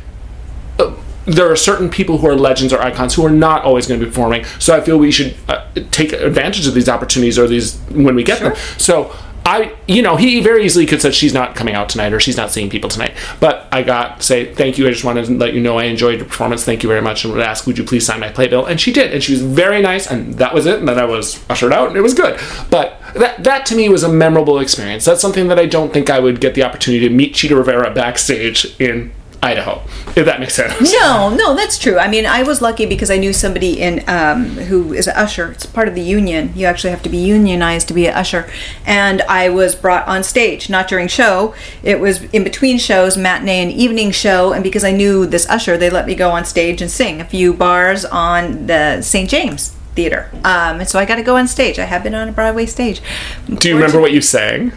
there are certain people who are legends or icons who are not always going to be performing. So I feel we should uh, take advantage of these opportunities or these when we get sure. them. So I, you know, he very easily could said she's not coming out tonight or she's not seeing people tonight. But I got say thank you. I just wanted to let you know I enjoyed your performance. Thank you very much, and would ask would you please sign my playbill? And she did, and she was very nice, and that was it. And then I was ushered out, and it was good. But that that to me was a memorable experience. That's something that I don't think I would get the opportunity to meet Chita Rivera backstage in Idaho, if that makes sense. No, no, that's true. I mean, I was lucky because I knew somebody in um, who is an usher. It's part of the union. You actually have to be unionized to be an usher. And I was brought on stage, not during show. It was in between shows, matinee and evening show. And because I knew this usher, they let me go on stage and sing a few bars on the St. James Theater. Um, and so I got to go on stage. I have been on a Broadway stage. Do you remember what you sang?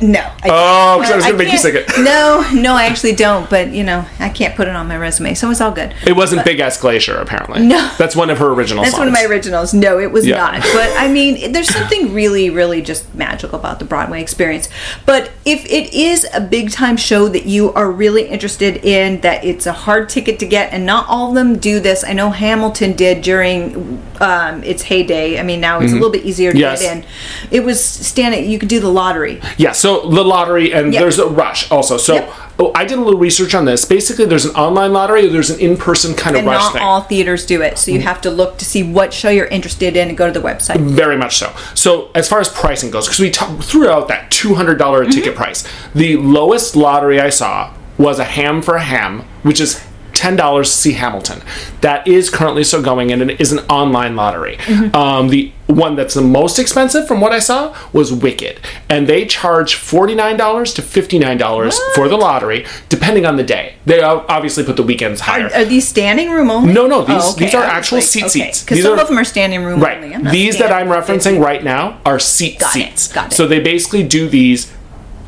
No. I oh, because I was going to make you sing it. [laughs] No, no, I actually don't. But you know, I can't put it on my resume, so it's all good. It wasn't but, Big Ass Glacier, apparently. No, that's one of her original. That's songs. one of my originals. No, it was yeah. not. But I mean, there's something [laughs] really, really just magical about the Broadway experience. But if it is a big time show that you are really interested in, that it's a hard ticket to get, and not all of them do this. I know Hamilton did during um, its heyday. I mean, now it's mm-hmm. a little bit easier to yes. get in. It was standing. You could do the lottery. Yeah, so the lottery and yep. there's a rush also. So yep. oh, I did a little research on this. Basically, there's an online lottery. There's an in-person kind of and rush not thing. all theaters do it, so you have to look to see what show you're interested in and go to the website. Very much so. So as far as pricing goes, because we t- threw out that two hundred dollar mm-hmm. ticket price, the lowest lottery I saw was a ham for a ham, which is $10 to see Hamilton. That is currently still going and it is an online lottery. Mm-hmm. Um, the one that's the most expensive from what I saw was Wicked. And they charge $49 to $59 what? for the lottery, depending on the day. They obviously put the weekends higher. Are, are these standing room only? No, no, these, oh, okay. these are actual like, seat okay. seats. Because some are, of them are standing room right. only. These that I'm referencing right now are seat Got seats. It. Got it. So they basically do these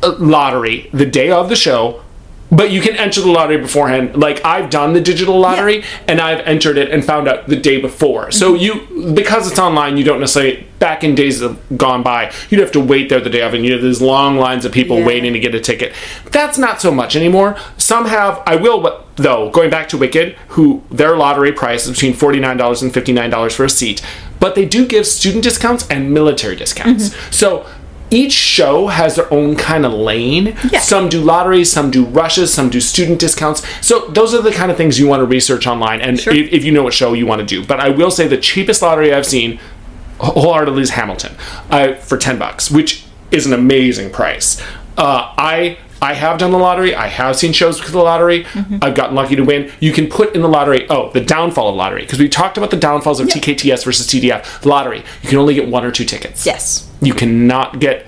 uh, lottery the day of the show but you can enter the lottery beforehand. Like I've done the digital lottery yeah. and I've entered it and found out the day before. So mm-hmm. you because it's online, you don't necessarily back in days have gone by, you'd have to wait there the day of and you have these long lines of people yeah. waiting to get a ticket. That's not so much anymore. Some have I will though, going back to Wicked, who their lottery price is between $49 and $59 for a seat, but they do give student discounts and military discounts. Mm-hmm. So each show has their own kind of lane. Yeah. Some do lotteries, some do rushes, some do student discounts. So those are the kind of things you want to research online and sure. if, if, you know what show you want to do. But I will say the cheapest lottery I've seen wholeheartedly is Hamilton uh, for 10 bucks, which is an amazing price. Uh, I I have done the lottery. I have seen shows with the lottery. Mm-hmm. I've gotten lucky to win. You can put in the lottery. Oh, the downfall of lottery because we talked about the downfalls of yep. TKTS versus TDF. Lottery. You can only get one or two tickets. Yes. You cannot get.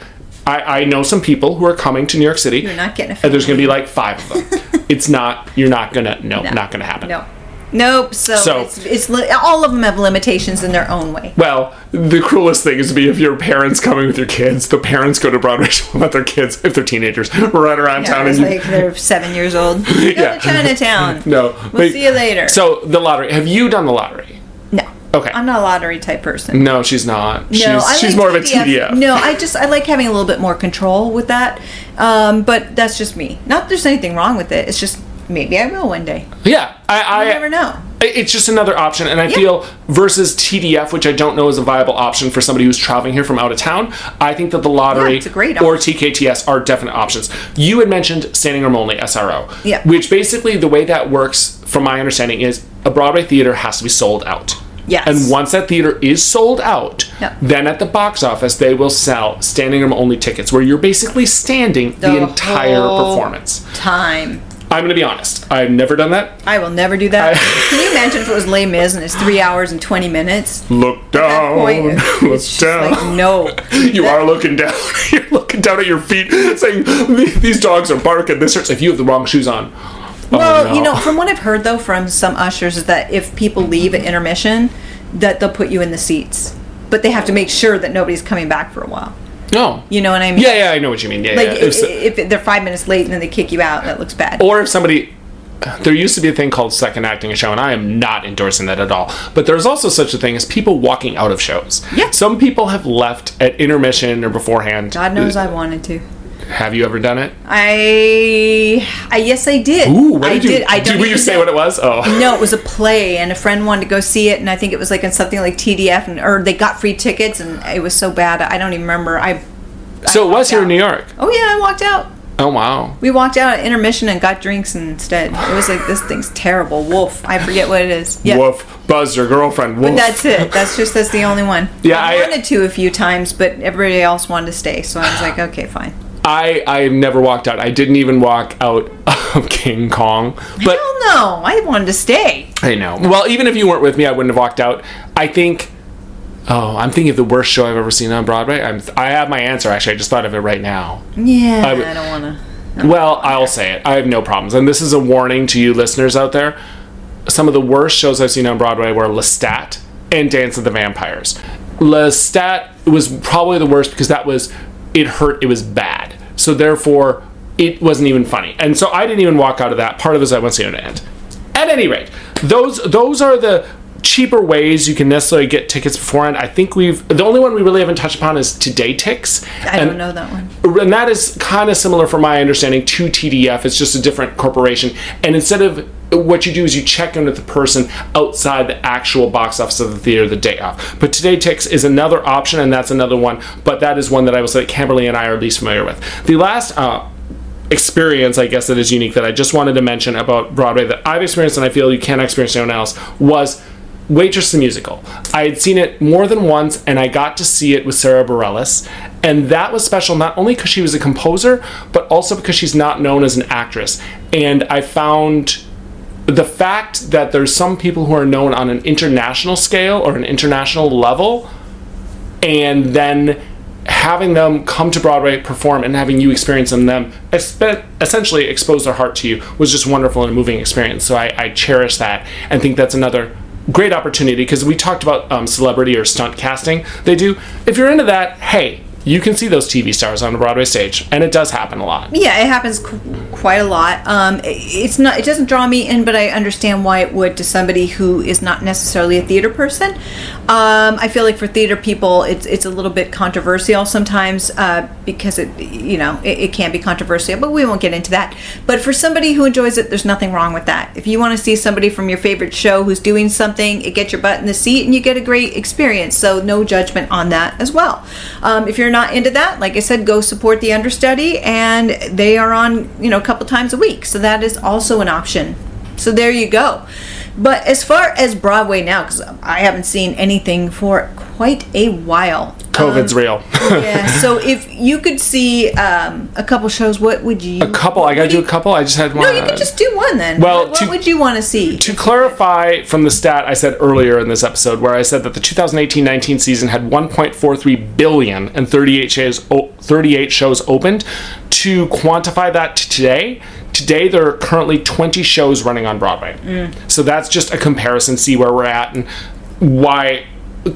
I, I know some people who are coming to New York City. You're not getting. and there's going to be like five of them. [laughs] it's not. You're not gonna. No, no. not gonna happen. No. Nope. So, So- it's, it's li- all of them have limitations in their own way. Well, the cruelest thing is to be if your parents coming with your kids, the parents go to Broadway [laughs] to let their kids, if they're teenagers, run around Yeah, town it's and you, like they're seven years old. [laughs] Go Yeah. to Chinatown. [laughs] no. We'll see you later. So the lottery. Have you done the lottery? No. Okay. I'm not a lottery type person. No, she's not. she's No, I she's like more of a TDF. No, I just I like having a little bit more control with that. Um, but that's just me. Not that there's anything wrong with it. It's just maybe I will one day. Yeah, I, I You never know. It's just another option, and I feel versus TDF, which I don't know is a viable option for somebody who's traveling here from out of town. I think that the lottery Yeah, it's a great or. TKTS are definite options. You had mentioned standing room only SRO, Yeah. which basically the way that works, from my understanding, is a Broadway theater has to be sold out. Yes. And once that theater is sold out, Yep. then at the box office they will sell standing room only tickets, where you're basically standing the, The entire performance. Time. I'm going to be honest. I've never done that. I will never do that. I- Can you imagine if it was Les Mis and it's three hours and twenty minutes? Look down. point, [laughs] look just down. like no. [laughs] You are looking down. [laughs] You're looking down at your feet, saying these dogs are barking. This hurts. If you have the wrong shoes on. Oh, well, oh, no. you know, from what I've heard though from some ushers is that if people leave at intermission, that they'll put you in the seats, but they have to make sure that nobody's coming back for a while. No. You know what I mean? Yeah, yeah, I know what you mean. Yeah, Like yeah. i- If if, they're five minutes late and then they kick you out, that looks bad. or if somebody there used to be a thing called second acting a show and i am not endorsing that at all but there's also such a thing as people walking out of shows Yeah. some people have left at intermission or beforehand God knows uh, I wanted to. Have you ever done it I, I yes, I did. ooh what I did you did. I will you say what it was oh No, it was a [laughs] play, and a friend wanted to go see it, and I think it was like in something like TDF, and or they got free tickets, and it was so bad. I don't even remember. I. so it was here in new york Oh yeah, I walked out. oh wow We walked out at intermission and got drinks instead. It was like this thing's terrible. Wolf. I forget what it is. Yeah. woof buzz your girlfriend woof But that's it. That's just that's the only one. [laughs] Yeah, I, I- wanted to a few times, but everybody else wanted to stay, so I was like, okay, fine. I I never walked out. I didn't even walk out [laughs] of King Kong. But Hell no, I wanted to stay. I know. Well, even if you weren't with me, I wouldn't have walked out. I think. Oh, I'm thinking of the worst show I've ever seen on Broadway. I'm. I have my answer. Actually, I just thought of it right now. Yeah, I, don't want to. Well, I'll say it. I have no problems, and this is a warning to you listeners out there. Some of the worst shows I've seen on Broadway were Lestat and Dance of the Vampires. Lestat was probably the worst because that was it hurt. It was bad. So therefore, it wasn't even funny. And so I didn't even walk out of that. Part of it is I want to see it end. At any rate, those those are the cheaper ways you can necessarily get tickets beforehand. I think we've the only one we really haven't touched upon is TodayTix. I And- don't know that one. and that is kind of similar from my understanding to TDF. It's just a different corporation. And instead of what you do is you check in with the person outside the actual box office of the theater the day of. But TodayTix is another option, and that's another one. But that is one that I will say Camberley and I are least familiar with. The last uh, experience, I guess, that is unique that I just wanted to mention about Broadway that I've experienced and I feel you can't experience anyone else was Waitress the Musical. I had seen it more than once and I got to see it with Sara Bareilles. And that was special not only because she was a composer, but also because she's not known as an actress. And I found the fact that there's some people who are known on an international scale or an international level and then having them come to Broadway, perform, and having you experience them, them essentially expose their heart to you was just wonderful and a moving experience. So I, I cherish that and think that's another great opportunity because we talked about um, celebrity or stunt casting they do. If you're into that, hey, you can see those TV stars on the Broadway stage, and it does happen a lot. Yeah, it happens qu- quite a lot. Um, i- it's not. It doesn't draw me in, but I understand why it would to somebody who is not necessarily a theater person. Um, I feel like for theater people, it's it's a little bit controversial sometimes uh, because it you know it, it can be controversial, but we won't get into that. But for somebody who enjoys it, there's nothing wrong with that. If you want to see somebody from your favorite show who's doing something, it get your butt in the seat and you get a great experience. So no judgment on that as well. Um, if you're not into that, like I said, go support the understudy, and they are on you know a couple times a week, so that is also an option. So there you go. But as far as Broadway now, because I haven't seen anything for quite a while. COVID's real. yeah. So [laughs] if you could see um, a couple shows, what would you? a couple. I gotta do a couple. I just had one. No, you could just do one then. Well, what, what would you want to see? To clarify from the stat I said earlier in this episode, where I said that the 2018-19 season had 1.43 billion and 38 shows, 38 shows opened, to quantify that to today, today there are currently 20 shows running on Broadway. Mm. So that's just a comparison, see where we're at and why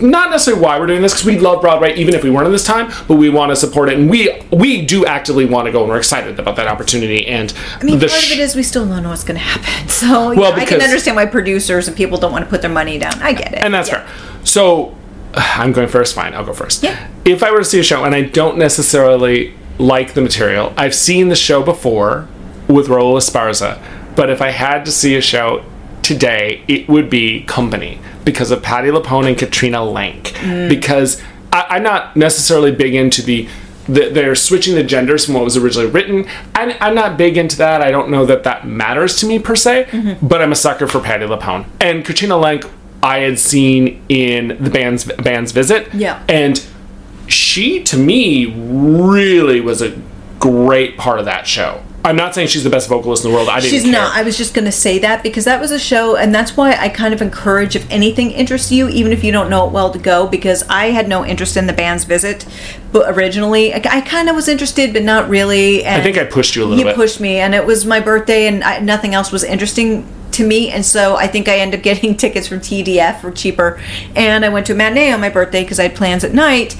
not necessarily why we're doing this because we love Broadway even if we weren't in this time, but we want to support it and we we do actively want to go and we're excited about that opportunity and I mean, the part sh- of it is we still don't know what's going to happen. [laughs] So yeah, Well, I can understand why producers and people don't want to put their money down. I get it. and that's Yeah. fair. So [sighs] I'm going first. Fine, I'll go first. Yeah. If I were to see a show and I don't necessarily like the material, I've seen the show before with Raul Esparza, but if I had to see a show today, it would be Company because of Patti LuPone and Katrina Lenk. Mm. Because I, I'm not necessarily big into the. the- They're switching the genders from what was originally written. I'm, I'm not big into that. I don't know that that matters to me per se, mm-hmm. but I'm a sucker for Patti LuPone. And Katrina Lenk, I had seen in the band's band's visit. Yeah. And she to me really was a great part of that show. I'm not saying she's the best vocalist in the world. I didn't She's care. not. I was just going to say that because that was a show, and that's why I kind of encourage if anything interests you, even if you don't know it well, to go because I had no interest in the band's visit, but originally I, I kind of was interested, but not really. And I think I pushed you a little bit. you bit. pushed me, and it was my birthday, and I, nothing else was interesting to me, and so I think I ended up [laughs] getting tickets from TDF for cheaper, and I went to a matinee on my birthday because I had plans at night.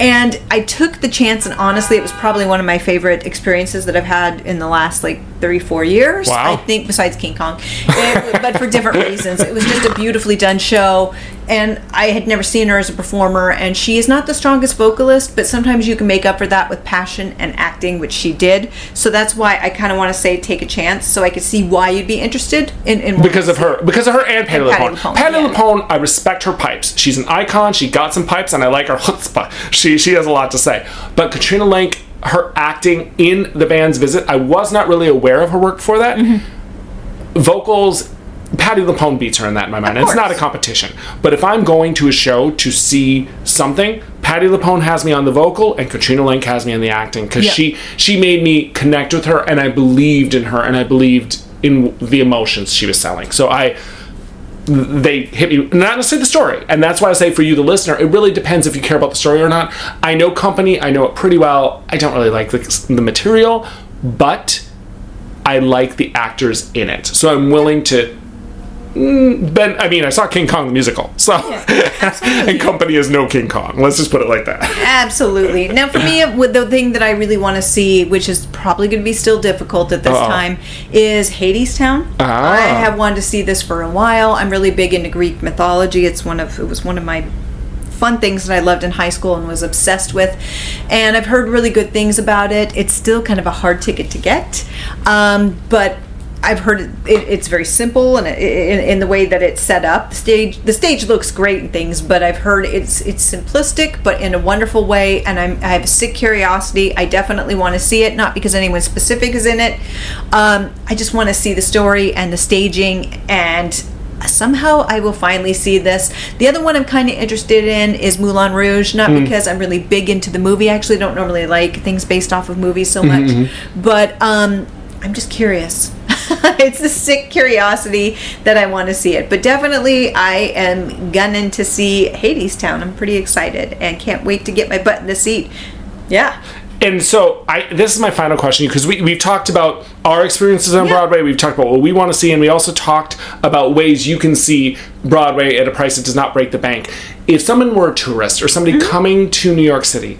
And I took the chance, and honestly, it was probably one of my favorite experiences that I've had in the last like three, four years. Wow. I think, besides King Kong, It- but for different reasons. It was just a beautifully done show, and I had never seen her as a performer. And she is not the strongest vocalist, but sometimes you can make up for that with passion and acting, which she did. So that's why I kind of want to say take a chance, so I could see why you'd be interested in. in because of her, because of her and Patti And Patti LuPone. LuPone, Patti yeah. LuPone, I respect her pipes. She's an icon. She got some pipes, and I like her [laughs] chutzpah. She she has a lot to say. But Katrina Lenk, her acting in the band's visit, I was not really aware of her work before that. Mm-hmm. Vocals. Patti LuPone beats her in that in my mind. It's not a competition. But if I'm going to a show to see something, Patti LuPone has me on the vocal and Katrina Lenk has me on the acting because Yeah. she she made me connect with her and I believed in her and I believed in the emotions she was selling. So I they hit me not necessarily the story and that's why i say for you the listener it really depends if you care about the story or not i know company i know it pretty well i don't really like the, the material but i like the actors in it so i'm willing to ben i mean i saw king kong the musical so [laughs] and company is no king kong let's just put it like that Absolutely. Now, for me, with the thing that I really want to see, which is probably going to be still difficult at this Uh-oh. time, is Hadestown. Ah. I have wanted to see this for a while. I'm really big into Greek mythology. It's one of it was one of my fun things that I loved in high school and was obsessed with. And I've heard really good things about it. It's still kind of a hard ticket to get, um, but I've heard it, it, it's very simple and it, in, in the way that it's set up. The stage the stage looks great and things, but I've heard it's it's simplistic but in a wonderful way. And I'm, I have a sick curiosity. I definitely want to see it, not because anyone specific is in it. Um, I just want to see the story and the staging and somehow I will finally see this. The other one I'm kind of interested in is Moulin Rouge, not because I'm really big into the movie. I actually don't normally like things based off of movies so much, but um, I'm just curious. [laughs] it's the sick curiosity that I want to see it. But definitely, I am gunning to see Hadestown. I'm pretty excited and can't wait to get my butt in the seat. Yeah. and so I this is my final question because we, we've talked about our experiences on Yeah. Broadway we've talked about what we want to see and we also talked about ways you can see Broadway at a price that does not break the bank if someone were a tourist or somebody Mm-hmm. coming to New York City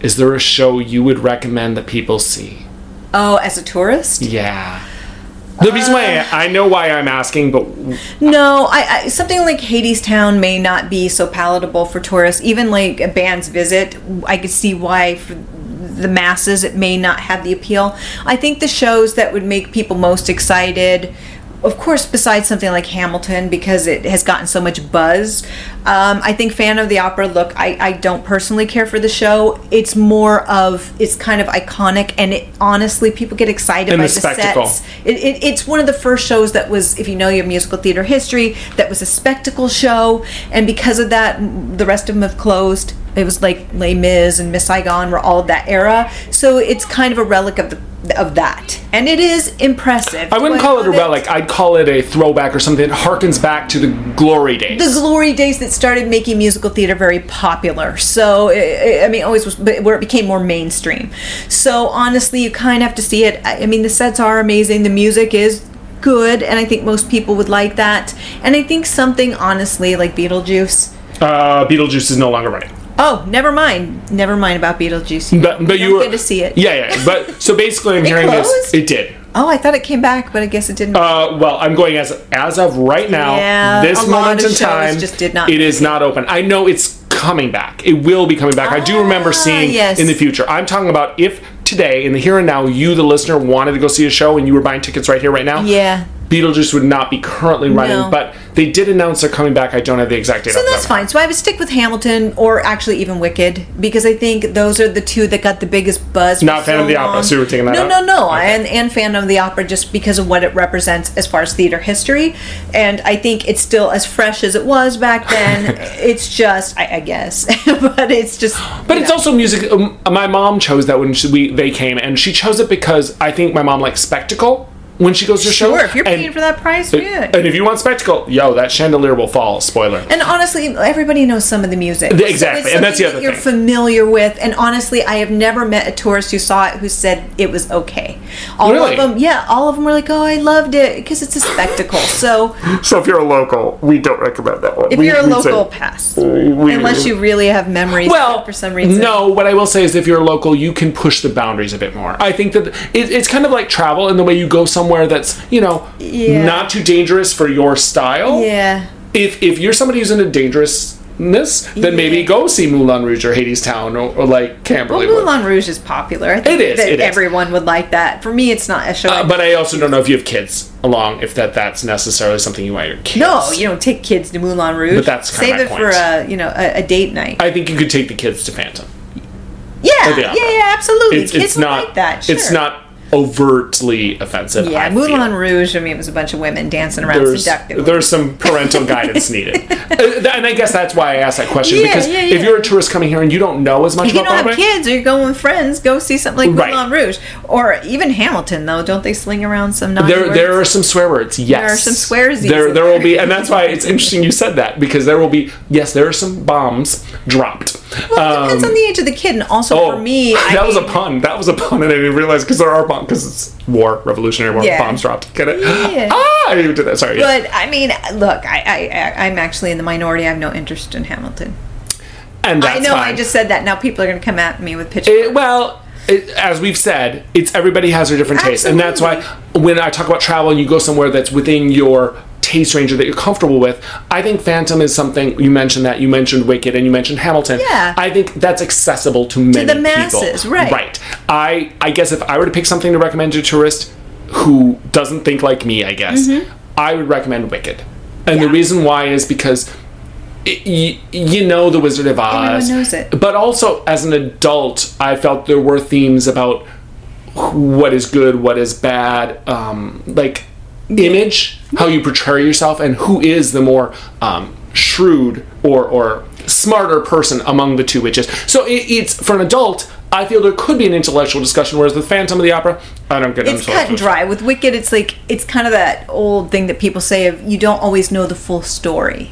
is there a show you would recommend that people see Oh, as a tourist? yeah the reason why. I, I know why I'm asking but No, I, I something like Hadestown may not be so palatable for tourists. Even like a band's visit, I could see why for the masses it may not have the appeal. I think the shows that would make people most excited, of course, besides something like Hamilton because it has gotten so much buzz. Um, I think Fan of the Opera. Look, I, I don't personally care for the show. It's more of it's kind of iconic, and it honestly people get excited And by the the, sets. It, it, it's one of the first shows that was, if you know your musical theater history, that was a spectacle show, and because of that, the rest of them have closed. It was like Les Mis and Miss Saigon were all of that era. So it's kind of a relic of the of that, and it is impressive. I wouldn't call it a relic. I'd call it a throwback or something that harkens back to the glory days. the glory days that started making musical theater very popular. So, I I mean, always was, but where it became more mainstream. So, honestly, you kind of have to see it. I I mean, the sets are amazing. The music is good, and I think most people would like that. And I think something, honestly, like Beetlejuice. uh, Beetlejuice is no longer running. Oh, never mind. Never mind about Beetlejuice. But, but you were get to see it. Yeah, yeah. But so basically, I'm hearing this. It did. Oh, I thought it came back, but I guess it didn't. Uh, well, I'm going as as of right now. Yeah, this a lot moment of in time, just did not It is not open. I know it's coming back. It will be coming back. I do remember Ah, seeing yes. in the future. I'm talking about if today, in the here and now, you, the listener, wanted to go see a show and you were buying tickets right here, right now. yeah. Beetlejuice would not be currently running, No. but they did announce they're coming back. I don't have the exact date. So that's top of my fine. So I would stick with Hamilton or actually even Wicked because I think those are the two that got the biggest buzz. Not fan so of the opera, long. so you were taking that No, out? no, no. Okay. And and fan of the opera just because of what it represents as far as theater history, and I think it's still as fresh as it was back then. [laughs] it's just, I, I guess, [laughs] but it's just. But it's know. also music. Um, my mom chose that when she, we they came, and she chose it because I think my mom likes spectacle when she goes to a show. sure if you're and, paying for that price, yeah. And if you want spectacle, yo, that chandelier will fall. Spoiler. And honestly, everybody knows some of the music. Exactly, So and that's the other that you're thing. familiar with. And honestly, I have never met a tourist who saw it who said it was okay. All Really? of them, yeah, all of them were like, "Oh, I loved it because it's a spectacle." So [laughs] So if you're a local, we don't recommend that one. if you're a local, pass. Unless you really have memories Well, for some reason. no. What I will say is, if you're a local, you can push the boundaries a bit more. I think that it, it's kind of like travel in the way you go somewhere that's you know Yeah. not too dangerous for your style. Yeah. if if you're somebody who's into dangerousness, then maybe go see Moulin Rouge or Hadestown or, or like Well, Camberley. Wood. Moulin Rouge is popular. I think It is, That it is. everyone would like that. For me, it's not a show. Uh, but I also don't know if you have kids along, if that that's necessarily something you want your kids. no, you don't take kids to Moulin Rouge. But that's save it for a you know a, a date night. I think you could take the kids to Phantom. yeah, yeah, yeah, absolutely. It's, kids it's not like that. Sure. It's not overtly offensive. Yeah, I Moulin feel. Rouge. I mean, it was a bunch of women dancing around There's, seductively. there's some parental guidance [laughs] needed, Uh, and I guess that's why I asked that question Yeah, because yeah, if you're a tourist coming here and you don't know as much if you about don't have kids or you're going with friends, go see something like Right. Moulin Rouge or even Hamilton. Though, don't they sling around some There, words? there are some swear words. Yes, there are some swears. There, there will be, and that's why it's interesting you said that because there will be. Yes, there are some bombs dropped. Well, it depends on the age of the kid, and also Oh, for me, that I was a pun. That was a pun, and I didn't realize because there are bombs because it's war, Revolutionary War, Yeah. bombs dropped. Get it? Yeah. [gasps] Ah, I didn't even do that. Sorry. But I mean, look, I, I, I'm actually in the minority. I have no interest in Hamilton. and that's I know fine. I just said that. Now people are going to come at me with pitchforks. Well, it, as we've said, it's everybody has their different tastes, and that's why when I talk about travel and you go somewhere that's within your taste range or that you're comfortable with, I think Phantom is something. You mentioned that you mentioned Wicked and you mentioned Hamilton. Yeah. I think that's accessible to many the masses, people. right. Right. I I guess if I were to pick something to recommend to a tourist who doesn't think like me, I guess I would recommend Wicked, and the Mm-hmm. Reason why is because. y you know the Wizard of Oz, Everyone knows it. but also as an adult, I felt there were themes about what is good, what is bad, um, like image, how you portray yourself, and who is the more um, shrewd or or smarter person among the two witches. So it, it's for an adult. I feel there could be an intellectual discussion, whereas the Phantom of the Opera, I don't get it. it's cut and dry. With Wicked, it's like it's kind of that old thing that people say of you don't always know the full story.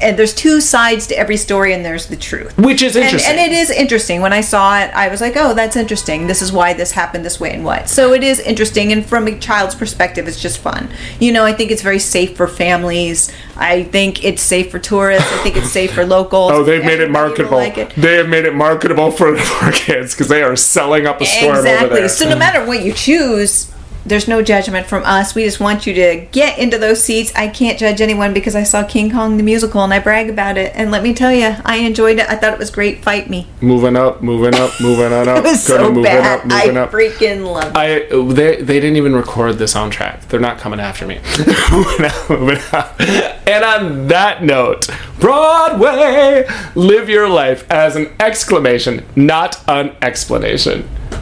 And there's two sides to every story, and there's the truth. which is interesting. and it is interesting. When I saw it, I was like, "Oh, that's interesting. This is why this happened this way and what." So it is interesting, and from a child's perspective, it's just fun. You know, I think it's very safe for families. I think it's safe for tourists. I think it's safe for locals. Oh, they've made it marketable. like it. They have made it marketable for, [laughs] for kids because they are selling up a storm over Exactly. So no matter what you choose, there's no judgment from us. We just want you to get into those seats. I can't judge anyone because I saw King Kong the musical and I brag about it. And let me tell you, I enjoyed it. I thought it was great. Fight me. moving up, moving up, moving on up. [laughs] It was gonna so moving bad. up, moving I up. freaking loved it. I they they didn't even record the soundtrack. They're not coming after me. [laughs] moving up, moving up. And on that note, Broadway, live your life as an exclamation, not an explanation.